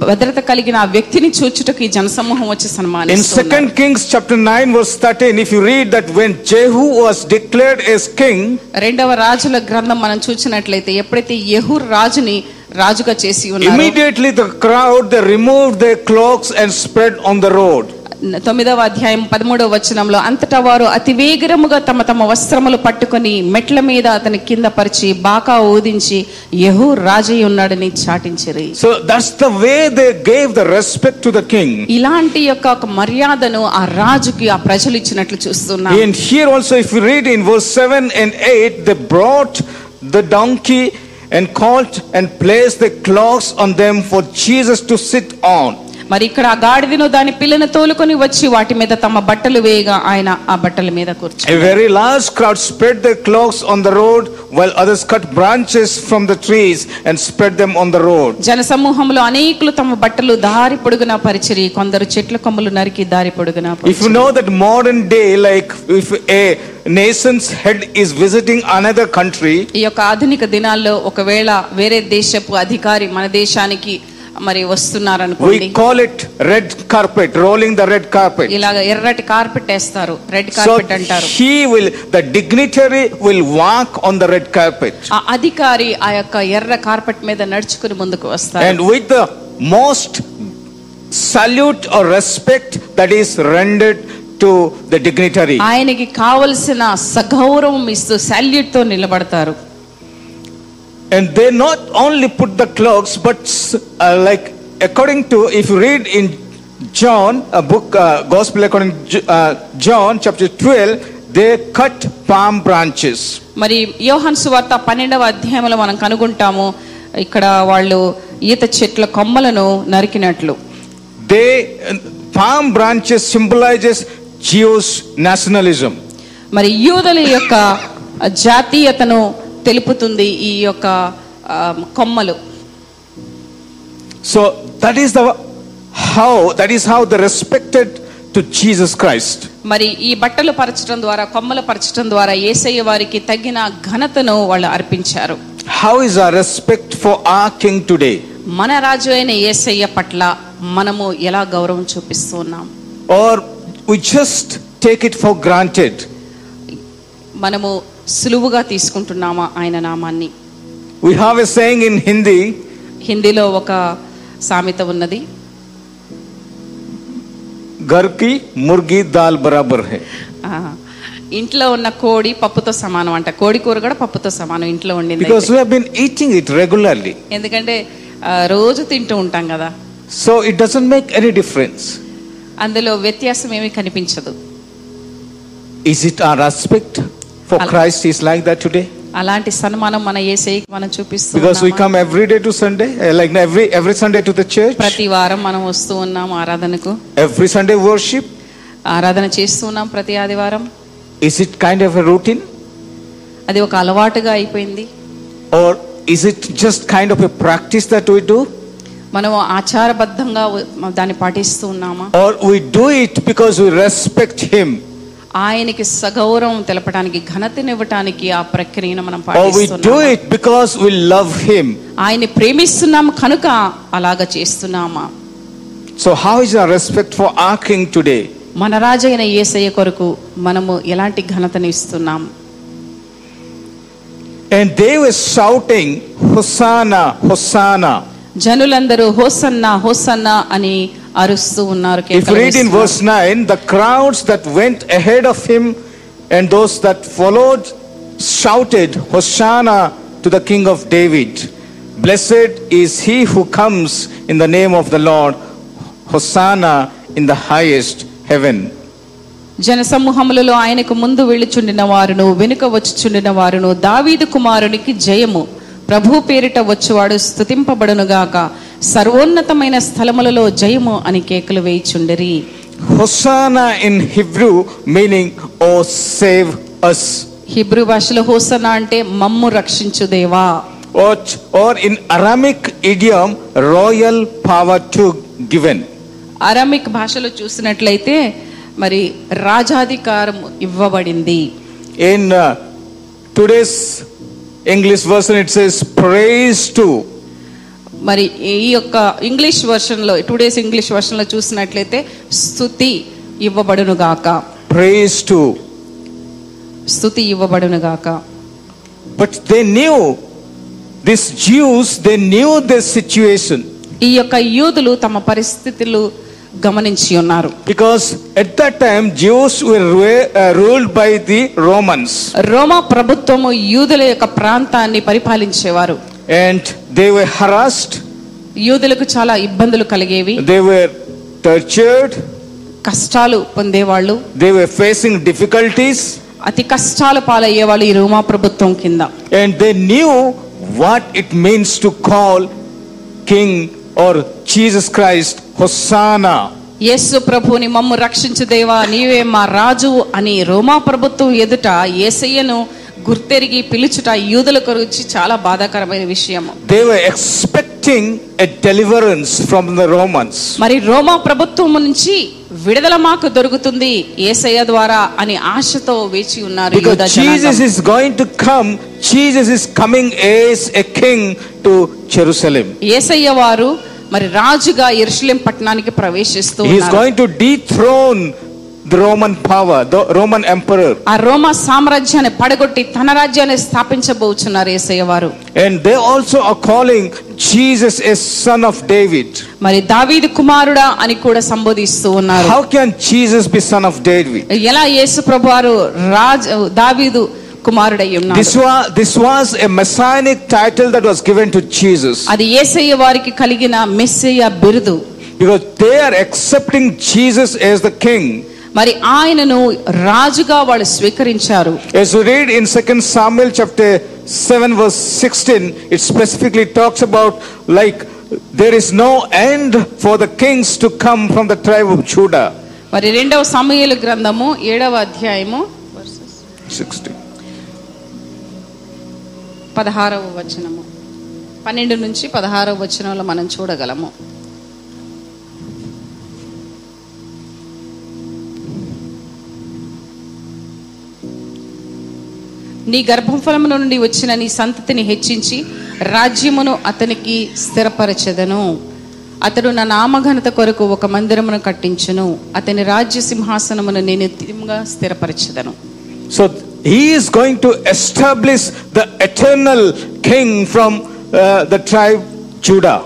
Speaker 2: భద్రత కలిగిన వ్యక్తిని చూచుటకు ఈ జనసమూహం వచ్చి సన్మానం
Speaker 1: second Kings chapter 9 verse 13 if you read that when Jehu was declared as king
Speaker 2: రెండవ రాజుల గ్రంథం మనం చూసినట్లయితే ఎప్పుడైతే యెహు రాజుని రాజుగా చేసి ఉన్నారు
Speaker 1: immediately the crowd the remove their cloaks and spread on the road
Speaker 2: తొమ్మిదవ అధ్యాయం పదమూడవ వచనంలో అంతటా వారు అతి వేగరముగా తమ తమ వస్త్రములు పట్టుకుని మెట్ల మీద అతని కింద పరిచి బాకా ఊదించి యహు రాజయ్య ఉన్నాడని చాటించరు.
Speaker 1: So that's the way they gave the respect to the king
Speaker 2: ఇలాంటి యొక్క ఒక మర్యాదను ఆ రాజుకి ఆ ప్రజలు ఇచ్చినట్లు చూస్తున్నాం.
Speaker 1: And here also if you read in verse 7 and 8 they brought the donkey and colt and place the cloaks on for Jesus to on
Speaker 2: మరి ఇక్కడ ఆ గాడిదను దాని పిల్లను తోలుకొని వచ్చి వాటి మీద తమ బట్టలు వేయగా ఆయన ఆ బట్టల మీద కూర్చో
Speaker 1: A very large crowd spread their cloths on the road, while others cut branches from the trees and spread them on the road.
Speaker 2: జన సమూహంలో అనేకులు తమ బట్టలు దారి పొడుగునా పరిచిరి కొందరు చెట్ల కొమ్మలు నరికి దారి పొడుగునా
Speaker 1: If you know that modern day, like if a nation's head is visiting another country,
Speaker 2: ఈ యొక్క ఆధునిక దినాల్లో ఒకవేళ వేరే దేశపు అధికారి మన దేశానికి మరి వస్తున్నారు అనుకోండి
Speaker 1: we call it red carpet rolling the red carpet
Speaker 2: ఇలాగ ఎర్రటి కార్పెట్ వేస్తారు. రెడ్ కార్పెట్ అంటారు.
Speaker 1: So will the dignitary will walk on the red carpet
Speaker 2: ఆ అధికారి ఆ యొక్క ఎర్ర కార్పెట్ మీద నడుచుకుని ముందుకు వస్తారు.
Speaker 1: And with the most salute or respect that is rendered to the dignitary
Speaker 2: ఆయనకి కావాల్సిన సగౌరవం ఇస్తూ సల్యూట్తో నిలబడతారు.
Speaker 1: And they not only put the cloaks, but uh, like according to, if you read in John, a book, uh, Gospel according to uh, John, chapter 12, they cut palm branches.
Speaker 2: మరి యోహన్ సువార్త పన్నెండవ అధ్యాయంలో మనం కనుగొంటాము ఇక్కడ వాళ్ళు ఈత చెట్ల కొమ్మలను నరికినట్లు
Speaker 1: They, palm branches symbolizes Jewish nationalism.
Speaker 2: మరి యూదుల యొక్క జాతీయతను తెలుపుతుంది ఈ యొక్క కొమ్మలు.
Speaker 1: So that is the how that is how the respected to Jesus Christ
Speaker 2: మరి ఈ బట్టలు పరచడం ద్వారా కొమ్మలు పరచడం ద్వారా యేసయ్య వారికి తగిన ఘనతను వాళ్ళు అర్పించారు.
Speaker 1: How is our respect for a king today
Speaker 2: మన రాజు అయిన యేసయ్య పట్ల మనము ఎలా గౌరవం చూపిస్తున్నాం
Speaker 1: or we just take it for granted
Speaker 2: మనము సులువుగా తీసుకుంటున్నామా ఆయన నామాన్ని?
Speaker 1: We have a saying in Hindi
Speaker 2: హిందీలో ఒక సామెత ఉన్నది.
Speaker 1: గర్కి ముర్గి దాల్ బరాబర్
Speaker 2: హే ఇంట్లో ఉన్న కోడి పప్పుతో సమానం అంట. కోడి కూర కూడా పప్పుతో సమానం ఇంట్లో ఉండింది
Speaker 1: because we have been eating it regularly
Speaker 2: ఎందుకంటే రోజు తింటూ ఉంటాం కదా.
Speaker 1: So it doesn't make any difference
Speaker 2: అందులో వ్యత్యాసం ఏమీ కనిపించదు.
Speaker 1: Is it our respect for Christ is like that today
Speaker 2: అలాంటి సన్మానం మన యేసయ్య మనం చూపిస్తాం
Speaker 1: because we come every day to Sunday like every every Sunday to the church
Speaker 2: ప్రతి వారం మనం వస్తూ ఉన్నాం ఆరాధనకు.
Speaker 1: ఎవ్రీ సండే వర్షిప్
Speaker 2: ఆరాధన చేస్తున్నాం ప్రతి ఆదివారం.
Speaker 1: Is it kind of a routine
Speaker 2: అది ఒక అలవాటుగా అయిపోయింది.
Speaker 1: Or is it just kind of a practice that we do
Speaker 2: మనం ఆచారబద్ధంగా దాన్ని పాటిస్తూ ఉన్నామా?
Speaker 1: Or we do it because we respect him
Speaker 2: ఆయనకి సగౌరవం తెలపడానికి ఘనతనివ్వటానికి ఆ ప్రక్రియను మనం
Speaker 1: love Him?
Speaker 2: ఆయన్ని ప్రేమిస్తున్నాం కనుక అలాగ చేస్తున్నామా
Speaker 1: So, how is our respect for our King today?
Speaker 2: మన రాజైన యేసయ్య కొరకు మనము ఎలాంటి ఘనతను ఇస్తున్నాం
Speaker 1: And they were shouting, Hosanna, Hosanna.
Speaker 2: జనులందరూ హోసన్నా హోసన్నా అని అరుస్తూ ఉన్నారు
Speaker 1: read in
Speaker 2: వేస్తున్నారు.
Speaker 1: verse 9, the crowds that went ahead of him and those that followed shouted, Hosanna to the King of David. Blessed is he who comes in the name of the Lord. Hosanna in the highest heaven.
Speaker 2: జన సమూహములలో ఆయనకు ముందు వెళ్ళుచుండిన వారును వెనుక వచ్చుచుండిన వారును దావీదు కుమారునికి జయము ప్రభు పేరిట వచ్చువాడు స్తుతింపబడునుగాక సర్వోన్నతమైన స్థలములలో జయము అని కేకలు వేయిచుండిరి
Speaker 1: Hosanna in Hebrew meaning, Oh, save us.
Speaker 2: Hebrew భాషలో హోసనా అంటే మమ్ము రక్షించు దేవా
Speaker 1: Or, or in Aramic idiom, royal power to given.
Speaker 2: Aramaic భాషలో చూసినట్లయితే మరి రాజాధికారం ఇవ్వబడింది
Speaker 1: In uh, English version it's is praise to
Speaker 2: మరి ఈ యొక్క ఇంగ్లీష్ వర్షన్లో టూ డేస్ ఇంగ్లీష్ వర్షన్లో చూసినట్లయితే స్థుతి ఇవ్వబడును
Speaker 1: గాక. ప్రేజ్ టు
Speaker 2: స్థుతి ఇవ్వబడును గాక.
Speaker 1: But they knew this Jews they knew this situation
Speaker 2: ఈ యొక్క యూదులు తమ పరిస్థితులు గమనించి ఉన్నారు.
Speaker 1: Because at that time Jews were ruled by the Romans
Speaker 2: రోమా ప్రభుత్వం యూదుల యొక్క ప్రాంతాన్ని పరిపాలించేవారు.
Speaker 1: అండ్ దే వర్ హరాస్డ్
Speaker 2: యూదులకు చాలా ఇబ్బందులు కలిగేవి.
Speaker 1: దే వర్ టర్చర్డ్
Speaker 2: కష్టాలు పొందేవాళ్ళు.
Speaker 1: దే వర్ ఫేసింగ్ డిఫికల్టీస్
Speaker 2: అతి కష్టాలు పాలయ్యే వాళ్ళు ఈ రోమా ప్రభుత్వం కింద.
Speaker 1: And they knew what it means to call king or Jesus Christ Hosanna.
Speaker 2: Yesu ప్రభుని మమ్ము రక్షించు దేవా నీవే మా రాజు అని రోమా ప్రభుత్వం ఎదుట యేసయ్యను గుర్తెరిగి పిలుచుట యూదుల గురించి చాలా బాధాకరమైన
Speaker 1: They were expecting a deliverance from the Romans.
Speaker 2: మరి రోమా ప్రభుత్వం నుంచి విడుదల మాకు దొరుకుతుంది ఏసయ్య ద్వారా అని ఆశతో వేచి ఉన్నారు.
Speaker 1: Jesus is going to come, Jesus is coming as a king to Jerusalem.
Speaker 2: ఏసయ్య వారు మరి రాజుగా ఎరుషలేం పట్టణానికి ప్రవేశిస్తూ he's
Speaker 1: going to dethrone the Roman power the Roman emperor
Speaker 2: ఆ రోమా సామ్రాజ్యాన్ని పడగొట్టి తన రాజ్యాన్ని స్థాపించబోచున్నారు యేసయ్య వారు.
Speaker 1: And they also are calling Jesus is son of David
Speaker 2: మరి దావీదు కుమారుడా అని కూడా సంబోధిస్తూ ఉన్నారు.
Speaker 1: How can Jesus be son of David
Speaker 2: ఎలా యేసు ప్రభువారు రాజు దావీదు కుమారుడై ఉన్నారు
Speaker 1: This was, this was a messianic title that was given to Jesus.
Speaker 2: అది ఏసయ్య వారికి కలిగిన మెస్సయ్య బిరుదు
Speaker 1: Because they are accepting Jesus as the king.
Speaker 2: మరి ఆయనను రాజుగా వాళ్ళు స్వీకరించారు
Speaker 1: As we read in 2 Samuel chapter 7 verse 16, it specifically talks about like there is no end for the kings to come from the tribe of Judah.
Speaker 2: మరి రెండవ సమయలు గ్రంథము ఏడవ అధ్యాయము
Speaker 1: 16.
Speaker 2: పదహారవ వచనము. పన్నెండు నుంచి పదహారవ వచనంలో మనం చూడగలము. నీ గర్భఫలముల నుండి వచ్చిన నీ సంతతిని హెచ్చించి రాజ్యమును అతనికి స్థిరపరచెదను. అతడు నా నామఘనత కొరకు ఒక మందిరమును కట్టించును. అతని రాజ్య సింహాసనమును నేను నిత్యముగా స్థిరపరచెదను.
Speaker 1: So he is going to establish the eternal king from uh, the tribe Judah.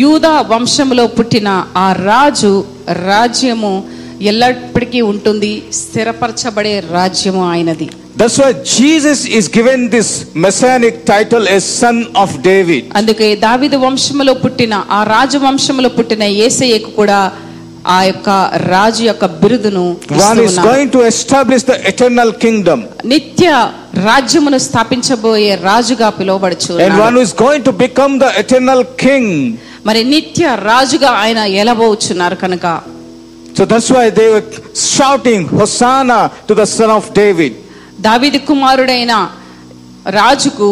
Speaker 2: యూదా వంశములో పుట్టిన ఆ రాజు రాజ్యము ఎల్లప్పటికీ ఉంటుంది స్థిరపరచబడే రాజ్యము ఆయనది
Speaker 1: That's why Jesus is given this messianic title as son of David.
Speaker 2: అందుకే దావిదు వంశములో పుట్టిన ఆ రాజు వంశములో పుట్టిన ఏసయ్యకు కూడా ఆ యొక్క రాజు యొక్క బిరుదును
Speaker 1: establish the eternal kingdom.
Speaker 2: నిత్య రాజ్యమును స్థాపించబోయే రాజుగా పిలువబడుచు
Speaker 1: going to become the eternal king.
Speaker 2: మరి నిత్య రాజుగా ఆయన ఎలబోచున్నారు కనుక
Speaker 1: So that's why they were shouting, Hosanna to the son of David.
Speaker 2: దావిది కుమారుడైన రాజుకు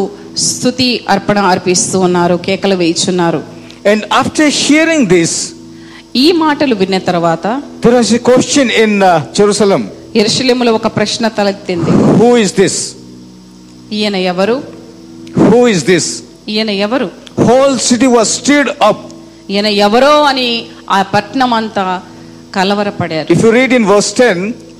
Speaker 2: స్తుతి అర్పణ అర్పిస్తూ ఉన్నారు కేకలు వేయిచున్నారు
Speaker 1: And after hearing this,
Speaker 2: ఈ మాటలు విన్న తర్వాత
Speaker 1: క్వశ్చన్ ఇన్ జెరూసలం
Speaker 2: ఎరుసలేములో ఒక ప్రశ్న తలెత్తింది.
Speaker 1: హూ ఇస్ దిస్
Speaker 2: ఈయన ఎవరు?
Speaker 1: హూ ఇస్ దిస్
Speaker 2: ఈయన ఎవరు?
Speaker 1: Whole city was stirred up
Speaker 2: ఈయన ఎవరో అని ఆ పట్నం అంతా కలవరపడారు.
Speaker 1: If you read in verse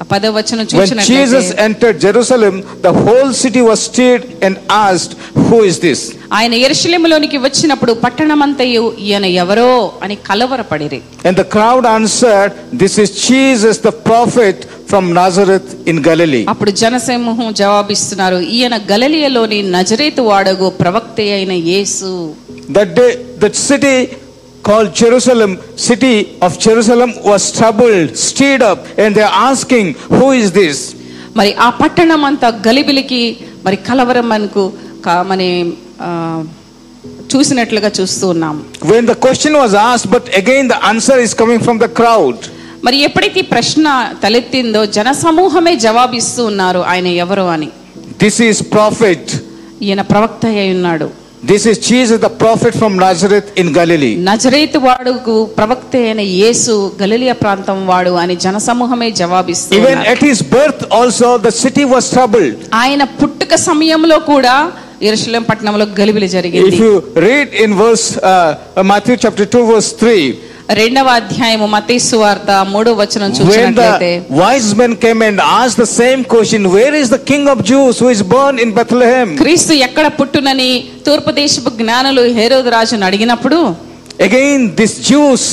Speaker 2: ఆ పదవ వచనం
Speaker 1: When Jesus
Speaker 2: చూసినట్లయితే
Speaker 1: entered Jerusalem, the whole city was stirred and asked, Who is this?
Speaker 2: ఆయన ఎరుషలేములోనికి వచ్చినప్పుడు పట్టణమంతయు ఈయన ఎవరో అని కలవరపడిరి
Speaker 1: And the crowd answered, This is Jesus the prophet from Nazareth in Galilee.
Speaker 2: అప్పుడు జనసమూహం జవాబిస్తున్నారు ఈయన గలలియలోని నజరేతు వాడగు ప్రవక్త అయిన యేసు
Speaker 1: That day, that city called Jerusalem, city of Jerusalem was troubled, stirred up, and they're asking, Who is this?
Speaker 2: మరి ఆ పట్టణం అంతా గలిబిలికి మరి కలవరం మనకు ఆ, చూసినట్లుగా చూస్తూ ఉన్నాం
Speaker 1: When the question was asked, but again the answer is coming from the crowd.
Speaker 2: మరి ఎప్పుడైతే ప్రశ్న తలెత్తిందో జనసమూహమే జవాబిస్తూ ఉన్నారు ఆయన ఎవరు అని
Speaker 1: This is prophet.
Speaker 2: ఈయన ప్రవక్త అయి ఉన్నాడు
Speaker 1: this is Jesus the prophet from Nazareth in Galilee
Speaker 2: Nazareth వాడుకు ప్రవక్త అయిన యేసు గలిలియ ప్రాంతం వాడు అని జనసమూహమే జవాబిస్తుంది
Speaker 1: even at his birth also the city was troubled
Speaker 2: ఆయన పుట్టుక సమయంలో కూడా యెరూషలేం పట్టణంలో గలిబిలి జరిగింది.
Speaker 1: ఇఫ్ రీడ్ ఇన్ వర్స్ మత్తయి చాప్టర్ 2 వర్స్ 3
Speaker 2: రెండవ అధ్యాయము మతీ వార్త మూడో వచనం చూసినట్లయితే
Speaker 1: wise men came and ask the same question where is the king of Jews who is born in Bethlehem
Speaker 2: క్రీస్తు ఎక్కడ పుట్టునని తూర్పు దేశపు జ్ఞానులు హెరోద్ రాజును అడిగినప్పుడు
Speaker 1: again this Jews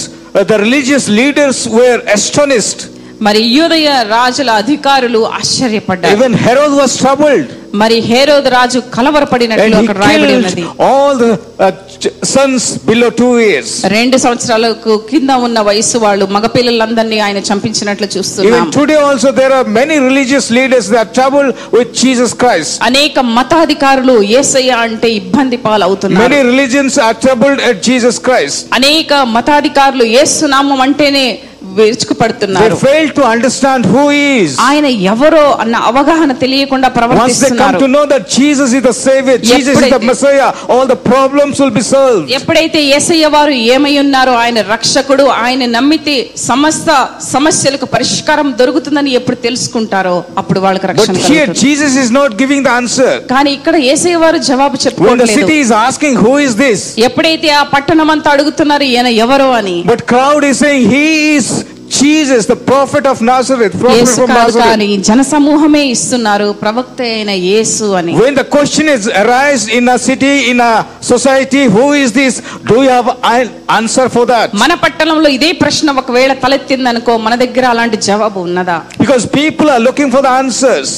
Speaker 1: the religious leaders were astonished
Speaker 2: మరి యూదయ రాజుల అధికారులు ఆశ్చర్యపడ్డారు.
Speaker 1: ఈవెన్ హెరోద్ వాస్ ట్రబుల్డ్
Speaker 2: మరి హేరోదు రాజు
Speaker 1: And
Speaker 2: కలవరపడినట్లు
Speaker 1: he
Speaker 2: అక్కడ రాయబడి ఉన్నది
Speaker 1: killed all the uh, ch- sons below two years.
Speaker 2: రెండు సంవత్సరాలకు కింద ఉన్న వయసు వాళ్ళు మగపిల్లలందరినీ ఆయన చంపించినట్లు చూస్తున్నాం
Speaker 1: Even today also there are many religious leaders that are troubled with Jesus Christ.
Speaker 2: అనేక మతాధికారులు ఏసయ్య అంటే ఇబ్బంది పాలవుతున్నారు
Speaker 1: Many religions are troubled at Jesus Christ.
Speaker 2: అనేక మతాధికారులు ఏసునామం అంటేనే
Speaker 1: They
Speaker 2: విరుచుకుపడుతున్నారు
Speaker 1: fail to understand who he is.
Speaker 2: ఆయన ఎవరో అన్న అవగాహన తెలియకుండా
Speaker 1: Once they come to know that Jesus is the Savior, Jesus is the
Speaker 2: ఎప్పుడైతే-
Speaker 1: Messiah, all the problems will be solved.
Speaker 2: ఎప్పుడైతే ఏసయ్య వారు ఏమై ఉన్నారో ఆయన రక్షకుడు ఆయన నమ్మితే సమస్త సమస్యలకు పరిష్కారం దొరుకుతుందని ఎప్పుడు తెలుసుకుంటారో అప్పుడు వాళ్ళకి రక్షణ
Speaker 1: But here. Jesus is not giving the answer.
Speaker 2: కానీ ఇక్కడ ఏసయ్య వారు జవాబు
Speaker 1: When the
Speaker 2: చెప్పుకోవట్లేదు
Speaker 1: city is asking who is this,
Speaker 2: ఎప్పుడైతే ఆ పట్టణం అంతా అడుగుతున్నారు ఈయన ఎవరో అని
Speaker 1: but crowd is saying he is Jesus, the prophet of Nazareth, prophet
Speaker 2: Yesu
Speaker 1: from
Speaker 2: కాదు
Speaker 1: Nazareth.
Speaker 2: కానీ జనసమూహమే ఇస్తున్నారు ప్రవక్త అయిన యేసు అని
Speaker 1: When the question is arised in a city, in a society, who is this? Do you have an answer for that?
Speaker 2: మన పట్టణంలో ఇదే ప్రశ్న ఒకవేళ తలెత్తిందనుకో మన దగ్గర అలాంటి జవాబు ఉన్నదా
Speaker 1: Because people are looking for the answers.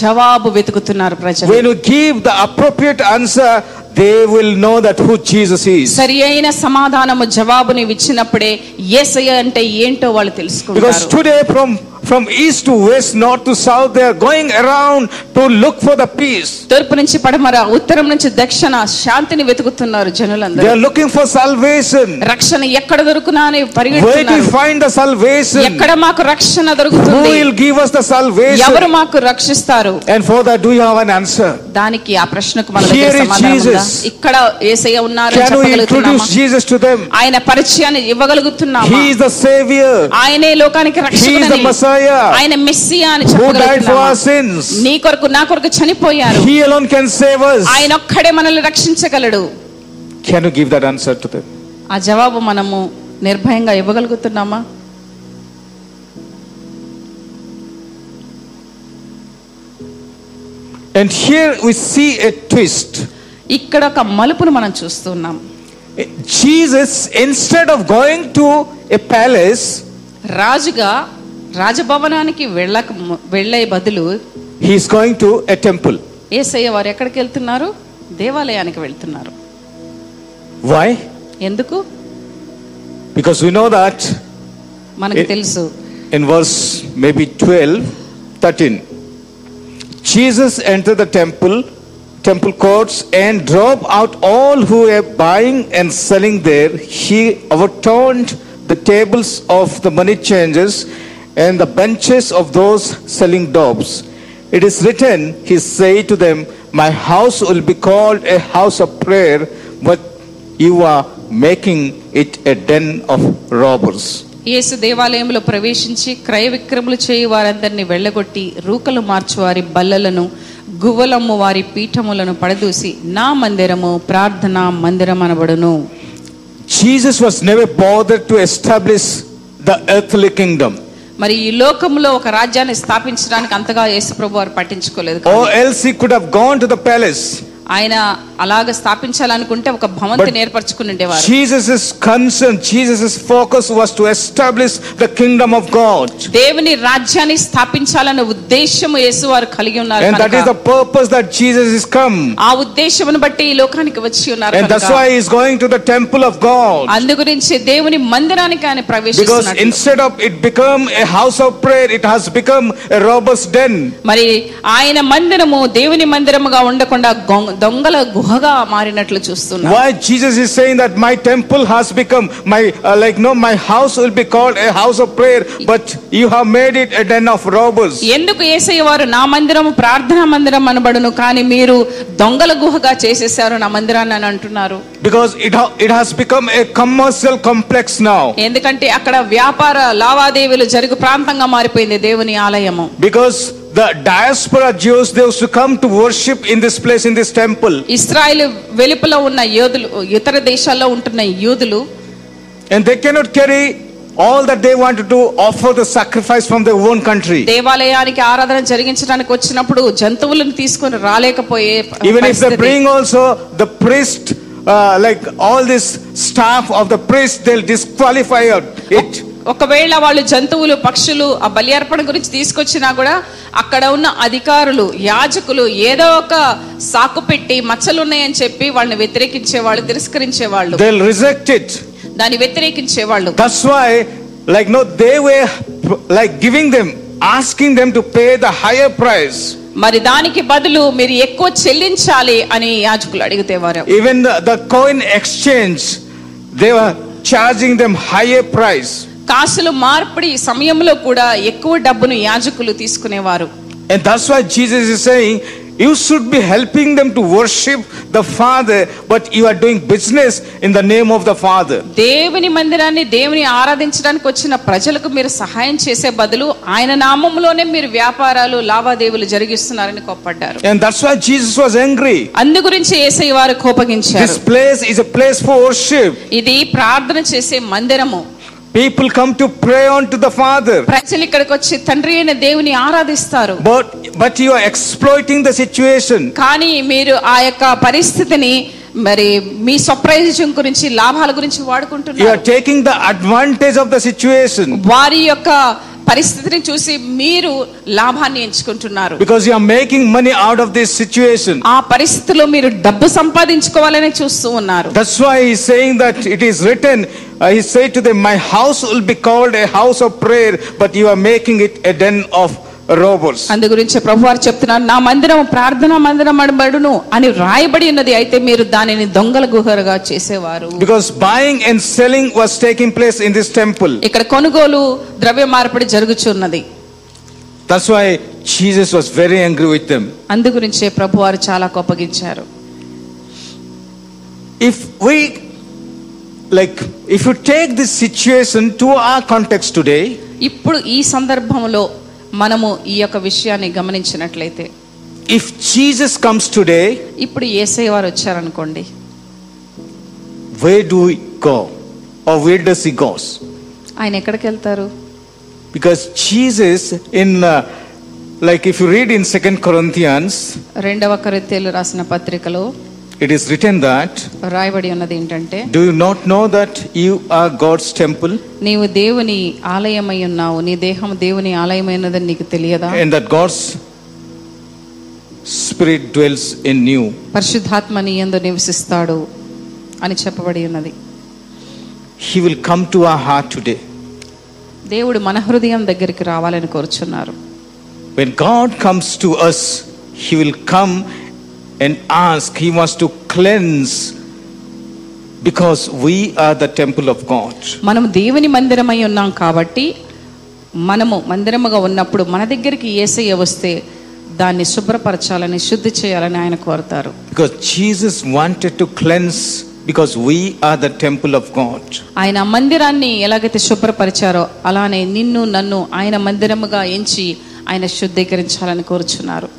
Speaker 2: జవాబు వెతుకుతున్నారు ప్రజలు
Speaker 1: When you give the appropriate answer, they will know that who Jesus is.
Speaker 2: సరి అయిన సమాధానము జవాబుని ఇచ్చినప్పుడే యేసయ్య అంటే ఏంటో వాళ్ళు
Speaker 1: Because
Speaker 2: తెలుసుకుంటారు
Speaker 1: today from from east to west north to south they are going around to look for the peace
Speaker 2: తూర్పు నుంచి పడమర ఉత్తరం నుంచి దక్షిణ శాంతిని వెతుకుతున్నారు జనులందరూ.
Speaker 1: They are looking for salvation
Speaker 2: రక్షణ ఎక్కడ దొరుకునా అని పరిగెడుతున్నారు.
Speaker 1: వెయిట్ ఫైండ్ ద సల్వేషన్
Speaker 2: ఎక్కడ మాకు రక్షణ దొరుకుతుంది?
Speaker 1: Who will give us the salvation ఎవరు
Speaker 2: మాకు రక్షిస్తారు?
Speaker 1: And for that do you have an answer
Speaker 2: దానికి ఆ ప్రశ్నకు మన సమాధానం ఇక్కడ యేసయ్య ఉన్నారు
Speaker 1: అని
Speaker 2: చెప్పగలుగుతున్నామా?
Speaker 1: జీసస్ టు దెం
Speaker 2: ఆయన పరిచయాన్ని ఇవ్వగలుగుతున్నామా?
Speaker 1: హి ఇస్ ద సేవియర్
Speaker 2: ఆయనే లోకానికి
Speaker 1: రక్షకుడని he is
Speaker 2: the message
Speaker 1: Messiah
Speaker 2: ఆయన మెస్సియా అని
Speaker 1: who died for
Speaker 2: చెప్పగలుగుతున్నామా
Speaker 1: our sins.
Speaker 2: నీ కొరకు నా కొరకు చనిపోయారు
Speaker 1: He alone can save us.
Speaker 2: ఆయన ఒక్కడే మనల్ని రక్షించగలడు
Speaker 1: Can you give that answer to them?
Speaker 2: ఆ జవాబు మనము నిర్భయంగా ఇవ్వగలుగుతున్నామా
Speaker 1: And here we see a twist.
Speaker 2: ఇక్కడ ఒక మలుపును మనం చూస్తున్నాం
Speaker 1: Jesus, instead of going to a palace,
Speaker 2: రాజుగా రాజభవనానికి వెళ్ళక వెళ్ళే బదులు
Speaker 1: he is going to a temple.
Speaker 2: ఏసయ్య వారు ఎక్కడికి వెళ్తున్నారు దేవాలయానికి వెళ్తున్నారు
Speaker 1: Why?
Speaker 2: ఎందుకు
Speaker 1: Because we know that
Speaker 2: మనకు
Speaker 1: ఏ-
Speaker 2: తెలుసు
Speaker 1: in verse maybe 12, 13, Jesus entered the temple, temple courts, and drove out all who were buying and selling there. He overturned the tables of the money changers and the benches of those selling doves. It is written, He said to them, My house will be called a house of prayer, but you are making it a den of robbers.
Speaker 2: యేసు దేవాలయంలో ప్రవేశించి క్రయ విక్రములు చేయు వారందరినీ వెళ్ళగొట్టి రూకలు మార్చు వారి బల్లలను గువ్వలమ్ము వారి పీఠములను పడదూసి నా మందిరము ప్రార్థన మందిరం అనబడును
Speaker 1: Jesus was never bothered to establish the earthly kingdom.
Speaker 2: మరి ఈ లోకంలో ఒక రాజ్యాన్ని స్థాపించడానికి అంతగా యేసుప్రభు వారు పట్టించుకోలేదు కానీ
Speaker 1: else he could have gone to the palace.
Speaker 2: ఆయన అలాగ స్థాపించాలనుకుంటే ఒక భవంతి ఏర్పరచుకుని ఉండేవారు.
Speaker 1: Jesus is concern Jesus is focus was to establish the kingdom of God
Speaker 2: దేవుని రాజ్యాన్ని స్థాపించాలనే ఉద్దేశము యేసువారు కలిగి ఉన్నారు
Speaker 1: and that is the purpose that Jesus is come
Speaker 2: ఆ ఉద్దేశమును బట్టి ఈ లోకానికి వచ్చి ఉన్నారు
Speaker 1: and that's why is going to the temple of God
Speaker 2: అందు గురించి దేవుని మందిరానికి ఆయన
Speaker 1: ప్రవేశిస్తున్నారు
Speaker 2: because
Speaker 1: instead of it become a house of prayer it has become a robbers den
Speaker 2: మరి ఆయన మందిరము దేవుని మందిరముగా ఉండకుండా దొంగల గుహగా మారినట్లు చూస్తున్నాం
Speaker 1: Why Jesus is saying that my temple has become my uh, like no my house will be called a house of prayer, but you have made it a den of robbers.
Speaker 2: ఎందుకు ఏసయ్య వారు నా మందిరము ప్రార్థనా మందిరం అనబడును కానీ మీరు దొంగల గుహగా చేసేసారు నా మందిరాన్ని అని అంటున్నారు
Speaker 1: Because it ha- it has become a commercial complex now.
Speaker 2: ఎందుకంటే అక్కడ వ్యాపార లావాదేవీలు జరుగు ప్రాంతంగా మారిపోయింది దేవుని ఆలయము
Speaker 1: Because the diaspora Jews they used to come to worship in this place in this temple,
Speaker 2: Israel వెలుపల ఉన్న యోధులు ఇతర దేశాల్లో ఉంటున్న యూదులు
Speaker 1: and they cannot carry all that they want to do, offer the sacrifice from their own country.
Speaker 2: దేవాలయానికి ఆరాధన జరిగించడానికి వచ్చినప్పుడు జంతువులను తీసుకొని రాలేకపోయే
Speaker 1: Even if they
Speaker 2: పరిస్థితి.
Speaker 1: bring also the priest, uh, like all this staff of the priest, they'll disqualify it.
Speaker 2: ఒకవేళ వాళ్ళు జంతువులు పక్షులు ఆ బలి అర్పణ గురించి తీసుకొచ్చినా కూడా అక్కడ ఉన్న అధికారులు యాజకులు ఏదో ఒక సాకు పెట్టి మచ్చలు ఉన్నాయని చెప్పి వాళ్ళని వ్యతిరేకించేవాళ్ళు తిరస్కరించేవాళ్ళు
Speaker 1: They'll reject it.
Speaker 2: దాన్ని వ్యతిరేకించేవాళ్ళు
Speaker 1: That's why, like, no, they were like giving them, asking them to pay the higher price.
Speaker 2: మరి దానికి బదులు మీరు ఎక్కువ చెల్లించాలి అని యాజకులు అడిగితేవారు
Speaker 1: Even the, the coin exchange, they were charging them higher price.
Speaker 2: కాసులు మార్పిడి సమయంలో కూడా ఎక్కువ డబ్బును యాజకులు తీసుకునేవారు
Speaker 1: And that's why Jesus is saying, you should be helping them to worship the Father, but you are doing business in the name of the Father.
Speaker 2: దేవుని మందిరాన్ని దేవుని ఆరాధించడానికి వచ్చిన ప్రజలకు మీరు సహాయం చేసే బదులు ఆయన నామంలోనే మీరు వ్యాపారాలు లావాదేవీలు జరిగిస్తున్నారని కోప్పడ్డారు
Speaker 1: And that's why Jesus was angry.
Speaker 2: అందు గురించి ఏసై వారు కోపగించారు
Speaker 1: This place is a place for worship.
Speaker 2: ఇది ప్రార్థన చేసే మందిరము
Speaker 1: People come to pray unto the Father.
Speaker 2: ప్రజలు ఇక్కడికి వచ్చి తండ్రి అయిన దేవుని ఆరాధిస్తారు
Speaker 1: But, but you are exploiting the situation.
Speaker 2: కానీ మీరు ఆ యొక్క పరిస్థితిని మరి మీ స్వప్రయోజనం గురించి లాభాల గురించి
Speaker 1: You are
Speaker 2: వాడుకుంటున్నారు
Speaker 1: taking the advantage of the situation
Speaker 2: వారి యొక్క పరిస్థితిని చూసి మీరు లాభాన్ని ఎంచుకుంటున్నారు.
Speaker 1: Because you're making money out of this situation
Speaker 2: ఆ పరిస్థితిలో మీరు డబ్బు సంపాదించుకోవాలని చూస్తూ ఉన్నారు.
Speaker 1: That's why he saying that it is written he say to them my house will be called a house of prayer but you are making it a den of robbers.
Speaker 2: అందు గురించి ప్రభువారు చెప్తున్నారు నా మందిరం ప్రార్థనా మందిరం అనబడును అని రాయబడి ఉన్నది అయితే మీరు దానిని దొంగల గుహరుగా చేసేవారు
Speaker 1: Because buying and selling was taking place in this temple.
Speaker 2: ఇక్కడ కొనుగోలు ద్రవ్య మార్పిడి జరుగుచున్నది
Speaker 1: That's why Jesus was very angry with them.
Speaker 2: అందు గురించే ప్రభువారు చాలా కోపగించారు
Speaker 1: If we, like, if you take this situation to our context today,
Speaker 2: ఇప్పుడు ఈ సందర్భంలో మనము ఈ యొక్క విషయాన్ని గమనించినట్లయితే.
Speaker 1: ఇఫ్ జీసస్ కమ్స్ టుడే
Speaker 2: ఇప్పుడు ఏసై వారు వచ్చారనుకోండి.
Speaker 1: Where do go or where does
Speaker 2: ఆయన ఎక్కడికి వెళ్తారు
Speaker 1: because Jesus in like if you read in second Corinthians
Speaker 2: రెండవ కొరింథీయులు రాసిన పత్రికలో
Speaker 1: it is written that
Speaker 2: రాయబడి ఉన్నది ఏంటంటే
Speaker 1: do you not know that you are God's temple
Speaker 2: నీవు దేవుని ఆలయమై ఉన్నావు నీ దేహం దేవుని ఆలయమైనదని నీకు తెలియదా
Speaker 1: and that God's spirit dwells in you?
Speaker 2: పరిశుద్ధాత్మ నీ యందు నివసిస్తాడు అని చెప్పబడి ఉన్నది
Speaker 1: He will come to our heart today.
Speaker 2: దేవుడు మన హృదయం దగ్గరికి రావాలని కోరుచున్నారు
Speaker 1: When God comes to us, He will come and ask, He wants to cleanse because we are the temple of God.
Speaker 2: మనం దేవుని మందిరమై ఉన్నాం కాబట్టి మనము మందిరముగా ఉన్నప్పుడు మన దగ్గరికి ఏసయ్య వస్తే దాన్ని శుభ్రపరచాలని శుద్ధి చేయాలని ఆయన కోరుతారు
Speaker 1: Because Jesus wanted to cleanse because we are the temple of God.
Speaker 2: ఆయన మందిరాన్ని ఎలాగైతే శుభ్రపరిచారో అలానే నిన్ను నన్ను ఆయన మందిరముగా ఎంచి ఆయన శుద్ధీకరించాలని కోరుచున్నారు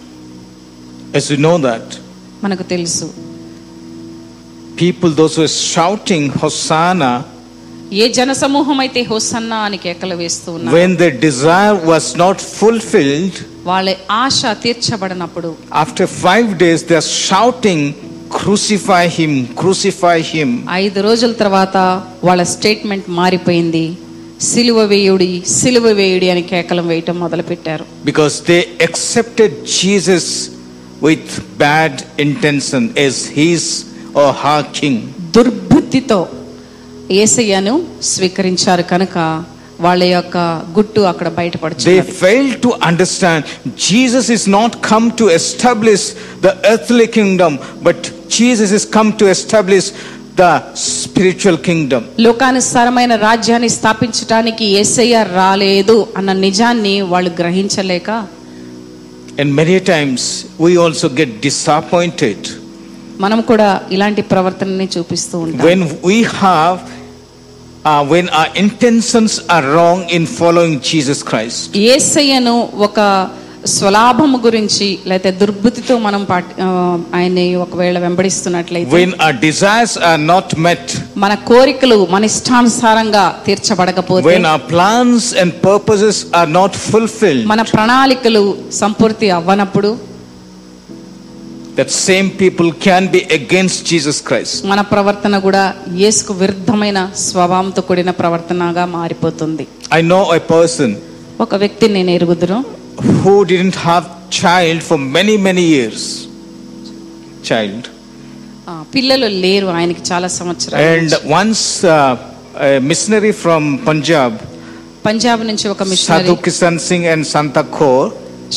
Speaker 1: As we know that,
Speaker 2: మనకు తెలుసు
Speaker 1: people, those who are shouting Hosanna
Speaker 2: ఏ జన సమూహం అయితే హోసన్నా అని కేకలు వేస్తూ ఉన్నారు
Speaker 1: when their desire was not fulfilled,
Speaker 2: వాళ్ళ ఆశ తీర్చబడినప్పుడు
Speaker 1: after five days they are shouting, Crucify him, crucify him.
Speaker 2: ఐదు రోజుల తర్వాత వాళ్ళ స్టేట్మెంట్ మారిపోయింది సిలువ వేయుడి సిలువ వేయుడి అని కేకలం వేయటం మొదలుపెట్టారు
Speaker 1: Because they accepted Jesus with bad intention as his or her king.
Speaker 2: దుర్బుద్ధితో ఏసయ్యను స్వీకరించారు కనుక వాళ్ళ యొక్క గుట్టు అక్కడ
Speaker 1: They
Speaker 2: బయటపడుచున్నది
Speaker 1: failed to understand Jesus is not come to establish the earthly kingdom, but Jesus is come to establish the spiritual kingdom.
Speaker 2: లోకానుసారమైన రాజ్యాన్ని స్థాపించడానికి ఏసయ్య రాలేదు అన్న నిజాన్ని వాళ్ళు గ్రహించలేక
Speaker 1: and many times we also get disappointed
Speaker 2: మనం కూడా ఇలాంటి ప్రవర్తనని చూపిస్తూ ఉంటాం.
Speaker 1: When we have when our intentions are wrong in following Jesus Christ
Speaker 2: యేసయ్యను ఒక స్వలాభము గురించి లేకపోతే దుర్బుద్ధితో మనం ఆయన్ని ఒకవేళ వెంబడిస్తున్నట్లయితే
Speaker 1: When our desires are not met,
Speaker 2: మన కోరికలు మన ఇష్టానుసారంగా తీర్చబడకపోతే
Speaker 1: when our plans and purposes are not fulfilled,
Speaker 2: మన ప్రణాళికలు సంపూర్తి అవ్వనప్పుడు
Speaker 1: that same people can be against Jesus Christ.
Speaker 2: మన ప్రవర్తన కూడా యేసుకు విరుద్ధమైన స్వభావంతో కూడిన ప్రవర్తనగా మారిపోతుంది
Speaker 1: I know a person
Speaker 2: ఒక వ్యక్తి నేను ఎరుగుదును
Speaker 1: who didn't have child for many many years. Child.
Speaker 2: ఆ, పిల్లలు లేరు ఆయనకి చాలా సంవత్సరాలు
Speaker 1: And once uh, a missionary from Punjab,
Speaker 2: Punjab నుంచి ఒక missionary
Speaker 1: Sadhu Kisan Singh and Santa Kaur,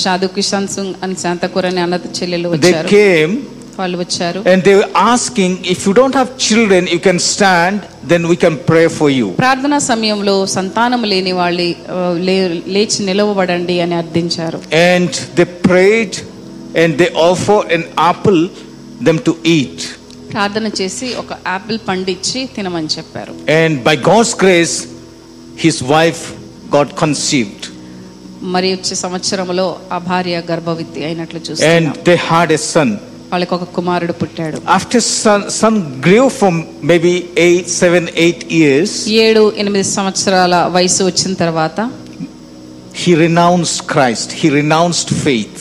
Speaker 2: Sadhu Kisan Singh అని శాంతకూర అని అన్నద చెల్లెలు
Speaker 1: they
Speaker 2: వచ్చారు
Speaker 1: came
Speaker 2: వాళ్ళు వచ్చారు.
Speaker 1: And they asking if you don't have children you can stand then we can pray for you
Speaker 2: ప్రార్థన సమయంలో సంతానం లేని వాళ్ళు లేచి నిలవబడండి అని అర్థించారు.
Speaker 1: And they prayed and they offer an apple them to eat
Speaker 2: ప్రార్థన చేసి ఒక ఆపిల్ పండిచ్చి తినమని చెప్పారు.
Speaker 1: And by God's grace his wife got conceived
Speaker 2: మరి వచ్చే సంవత్సరంలో ఆ భార్య గర్భవతి అయినట్లు
Speaker 1: చూసి
Speaker 2: and
Speaker 1: they had a son
Speaker 2: వాళ్ళకి ఒక కుమారుడు పుట్టాడు.
Speaker 1: After son son grow from maybe eight seven eight years
Speaker 2: ఏడు ఎనిమిది సంవత్సరాల వయసు వచ్చిన తర్వాత
Speaker 1: he renounce Christ he renounced faith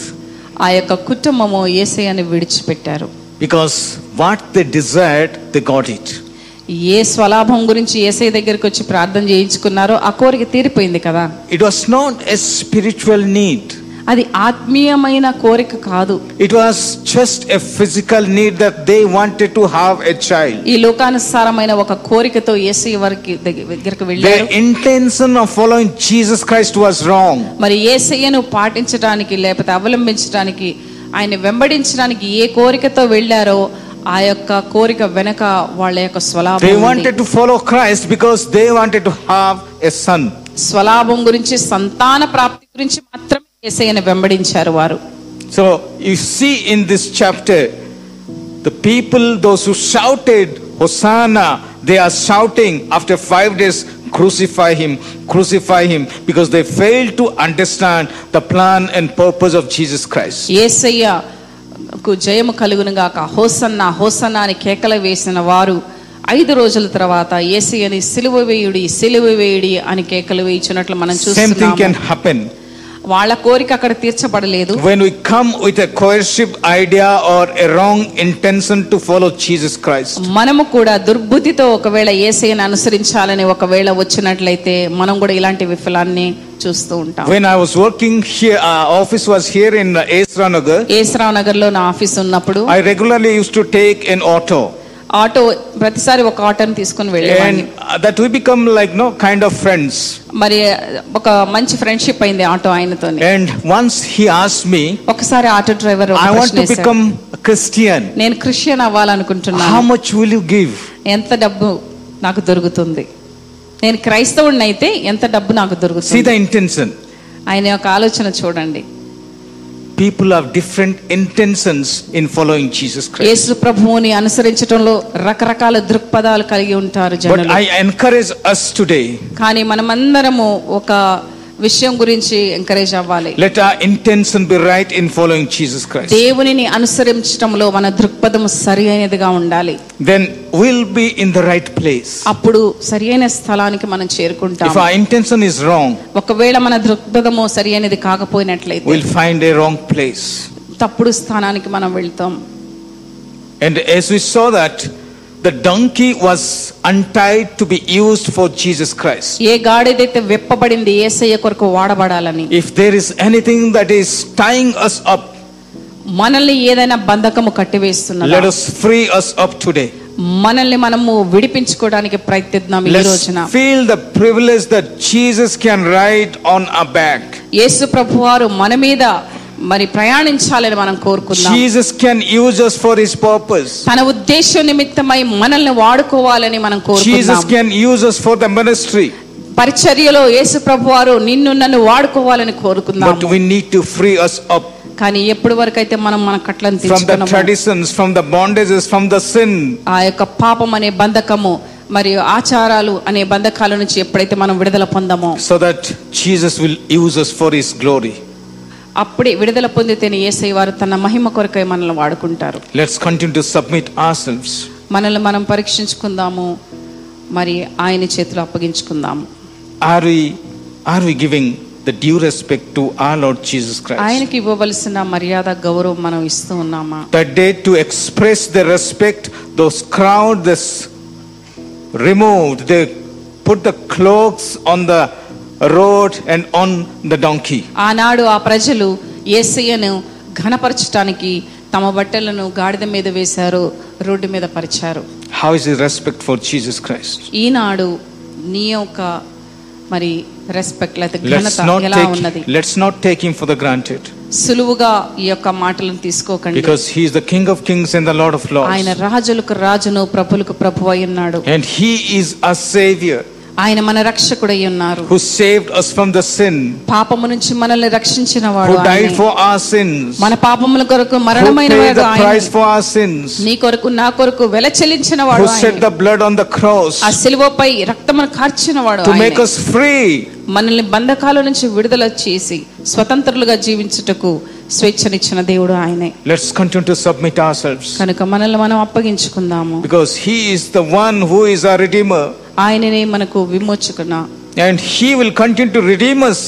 Speaker 2: ఆ యొక్క కుటుంబము ఏసయని విడిచిపెట్టారు.
Speaker 1: Because what the desired the got it
Speaker 2: ఏ స్వలాభం గురించి ఏసై దగ్గరికి వచ్చి ప్రార్థన చేయించుకున్నారో ఆ కోరిక తీరిపోయింది కదా.
Speaker 1: It was not a spiritual need
Speaker 2: అది ఆత్మీయమైన కోరిక కాదు.
Speaker 1: It was just a physical need that they wanted to have a child
Speaker 2: ఈ లోకానుసారమైన ఒక కోరికతో యేసు వరకు దగ్గరికి వెళ్ళారు.
Speaker 1: Their intention of following Jesus Christ was wrong
Speaker 2: మరి యేసయ్యను పాటించడానికి లేకపోతే అవలంబించడానికి ఆయన వెంబడించడానికి ఏ కోరికతో వెళ్ళారో ఆ యొక్క కోరిక వెనక వాళ్ళ యొక్క స్వలాభం they
Speaker 1: wanted to follow Christ because they wanted to have a son
Speaker 2: స్వలాభం గురించి సంతాన ప్రాప్తి గురించి మాత్రం ఏసయ్యను వెంబడించారు వారు
Speaker 1: So you see in this chapter, the people, those who shouted, Hosanna, they are shouting after five days, crucify him, crucify him, because they failed to understand the plan and purpose of Jesus Christ.
Speaker 2: ఏసయ్యకు జయము కలుగును గాక హోసన్న హోసన్న అని కేకలు వేసిన వారు ఐదు రోజుల తర్వాత ఏసయ్యని సిలువ వేయుడి సిలువ వేయుడి అని కేకలు వేయించినట్లు మనం
Speaker 1: Same
Speaker 2: వాళ్ళ కోరిక అక్కడ తీర్చబడలేదు.
Speaker 1: When we come with a coercive idea or a wrong intention to follow Jesus Christ
Speaker 2: మనము కూడా దుర్బుద్ధితో ఒకవేళ యేసయ్యను అనుసరించాలని ఒకవేళ వచ్చినట్లయితే మనం కూడా ఇలాంటి విఫలాన్ని చూస్తూ ఉంటాం.
Speaker 1: When I was working here office was here
Speaker 2: in ఏస్రానగర్ ఏస్రానగర్లో నా ఆఫీస్ ఉన్నప్పుడు
Speaker 1: I regularly use to take in auto
Speaker 2: auto ప్రతిసారి ఒక ఆటోని తీసుకుని వెళ్ళేవాడిని
Speaker 1: And that we become like no kind of friends.
Speaker 2: మరి ఒక మంచి ఫ్రెండ్షిప్ అయింది ఆటో ఆయనతో
Speaker 1: And once he asked me,
Speaker 2: ఒకసారి ఆటో డ్రైవర్
Speaker 1: to
Speaker 2: వేశాడు.
Speaker 1: become a Christian.
Speaker 2: నేను క్రిస్టియన్
Speaker 1: How
Speaker 2: అవ్వాలనుకుంటున్నాను
Speaker 1: much will you give?
Speaker 2: ఎంత డబ్బు నాకు దొరుకుతుంది నేను క్రైస్తవుడిని అయితే ఎంత డబ్బు నాకు
Speaker 1: See
Speaker 2: దొరుకుతుంది
Speaker 1: the intention.
Speaker 2: ఆయన యొక్క ఆలోచన చూడండి
Speaker 1: People have different intentions in following Jesus Christ.
Speaker 2: యేసు ప్రభువుని అనుసరించడంలో రకరకాల దృక్పథాలు కలిగి ఉంటారు
Speaker 1: But
Speaker 2: జనులు
Speaker 1: I encourage us today
Speaker 2: కానీ మనమందరము ఒక విషయం గురించి ఎంకరేజ్ అవ్వాలి.
Speaker 1: Let our intention be right in following Jesus Christ
Speaker 2: దేవునిని అనుసరించడంలో మన దృక్పథం సరైనదిగా ఉండాలి.
Speaker 1: Then will be in the right place
Speaker 2: అప్పుడు సరైన స్థలానికి మనం చేరుకుంటాం.
Speaker 1: If our intention is wrong
Speaker 2: ఒకవేళ మన దృక్పథము సరైనది కాకపోయినట్లయితే
Speaker 1: will find a wrong place
Speaker 2: తప్పుడు స్థానానికి మనం వెళ్తాం.
Speaker 1: And as we so that the donkey was untied to be used for Jesus Christ.
Speaker 2: ఏ గాడిదైతే వెప్పబడింది ఏసయ్య కొరకు వాడబడాలని
Speaker 1: If there is anything that is tying us up,
Speaker 2: మనల్ని ఏదైనా బంధకము కట్టివేస్తున్నదా
Speaker 1: let us free us up today.
Speaker 2: మనల్ని మనము విడిపించుకోవడానికి ప్రయత్నిద్దాం ఈ రోజున
Speaker 1: feel the privilege that Jesus can ride on our back.
Speaker 2: యేసు ప్రభువారు మన మీద మరి ప్రయాణించాలని మనం కోరుకుందాం
Speaker 1: Jesus can use us for his purpose.
Speaker 2: తన ఉద్దేశం నిమిత్తమై మనల్ని వాడుకోవాలని మనం
Speaker 1: Jesus
Speaker 2: కోరుకుందాం
Speaker 1: can use us for the ministry.
Speaker 2: పరిచర్యలో యేసు ప్రభువారు నిన్ను నన్ను వాడుకోవాలని కోరుకుందాం
Speaker 1: But we need to free us up
Speaker 2: కానీ ఎప్పటి వరకు అయితే మనం మన కట్లను
Speaker 1: from the
Speaker 2: తీసుకున్నామో
Speaker 1: traditions, from the bondages, from the sin.
Speaker 2: ఆ యొక్క పాపం అనే బంధకము మరియు ఆచారాలు అనే బంధకాల నుంచి ఎప్పుడైతే మనం విడుదల పొందామో
Speaker 1: so that Jesus will use us for his glory.
Speaker 2: అప్పుడే విడుదల పొందితేనే ఏసై వారు తన మహిమ కొరకై మనల్ని వాడుకుంటారు
Speaker 1: Let's continue to submit ourselves.
Speaker 2: మనల్ని మనం పరీక్షించుకుందాము మరి ఆయన చేతిలో అప్పగించుకుందాము
Speaker 1: Are we, are we giving the due respect to our Lord Jesus Christ?
Speaker 2: ఆయనకి ఇవ్వవలసిన మర్యాద గౌరవం మనం ఇస్తూ ఉన్నామా
Speaker 1: That day to express the respect, those crowd, this removed, they put the cloaks on the road and on the donkey.
Speaker 2: ఆనాడు ఆ ప్రజలు ఏసయ్యను ఘనపరచటానికి తమ బట్టలను గాడిద మీద వేశారు రోడ్డు మీద పరిచారు
Speaker 1: How is the respect for Jesus Christ?
Speaker 2: ఈనాడు నీ యొక్క మరి రెస్పెక్ట్ లేకపోతే ఘనత ఎలా ఉన్నది
Speaker 1: let's not take him for the granted.
Speaker 2: సులువుగా ఈ యొక్క మాటలను తీసుకోకండి
Speaker 1: Because he is the King of kings and the Lord of
Speaker 2: ఆయన
Speaker 1: lords.
Speaker 2: రాజులకు రాజును ప్రభులకు ప్రభు అయి ఉన్నాడు
Speaker 1: And he is a savior
Speaker 2: ఆయన మన రక్షకుడై ఉన్నారు.
Speaker 1: Who saved us from the sin
Speaker 2: పాపము నుంచి మనల్ని రక్షించిన వాడు ఆయన.
Speaker 1: Who died for our sins
Speaker 2: మన పాపముల కొరకు మరణమైన వాడు ఆయన.
Speaker 1: Who died for our sins
Speaker 2: నీ కొరకు నా కొరకు వెల చెల్లించిన వాడు ఆయన.
Speaker 1: Who shed the blood on the cross
Speaker 2: ఆ శిలువపై రక్తమును కార్చిన వాడు ఆయన.
Speaker 1: టు మేక్ us ఫ్రీ
Speaker 2: మనల్ని బంధకాల నుంచి విడుదల చేసి స్వతంత్రులుగా జీవించుటకు స్వేచ్ఛనిచ్చిన దేవుడు ఆయనే.
Speaker 1: Let's continue to submit ourselves
Speaker 2: కనుక మనల్ని మనం అప్పగించుకుందాము.
Speaker 1: Because he the one who our redeemer
Speaker 2: ఆయననే మనకు విమోచకున?
Speaker 1: And he will continue to redeem us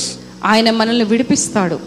Speaker 2: ఆయన మనల్ని విడిపిస్తాడు.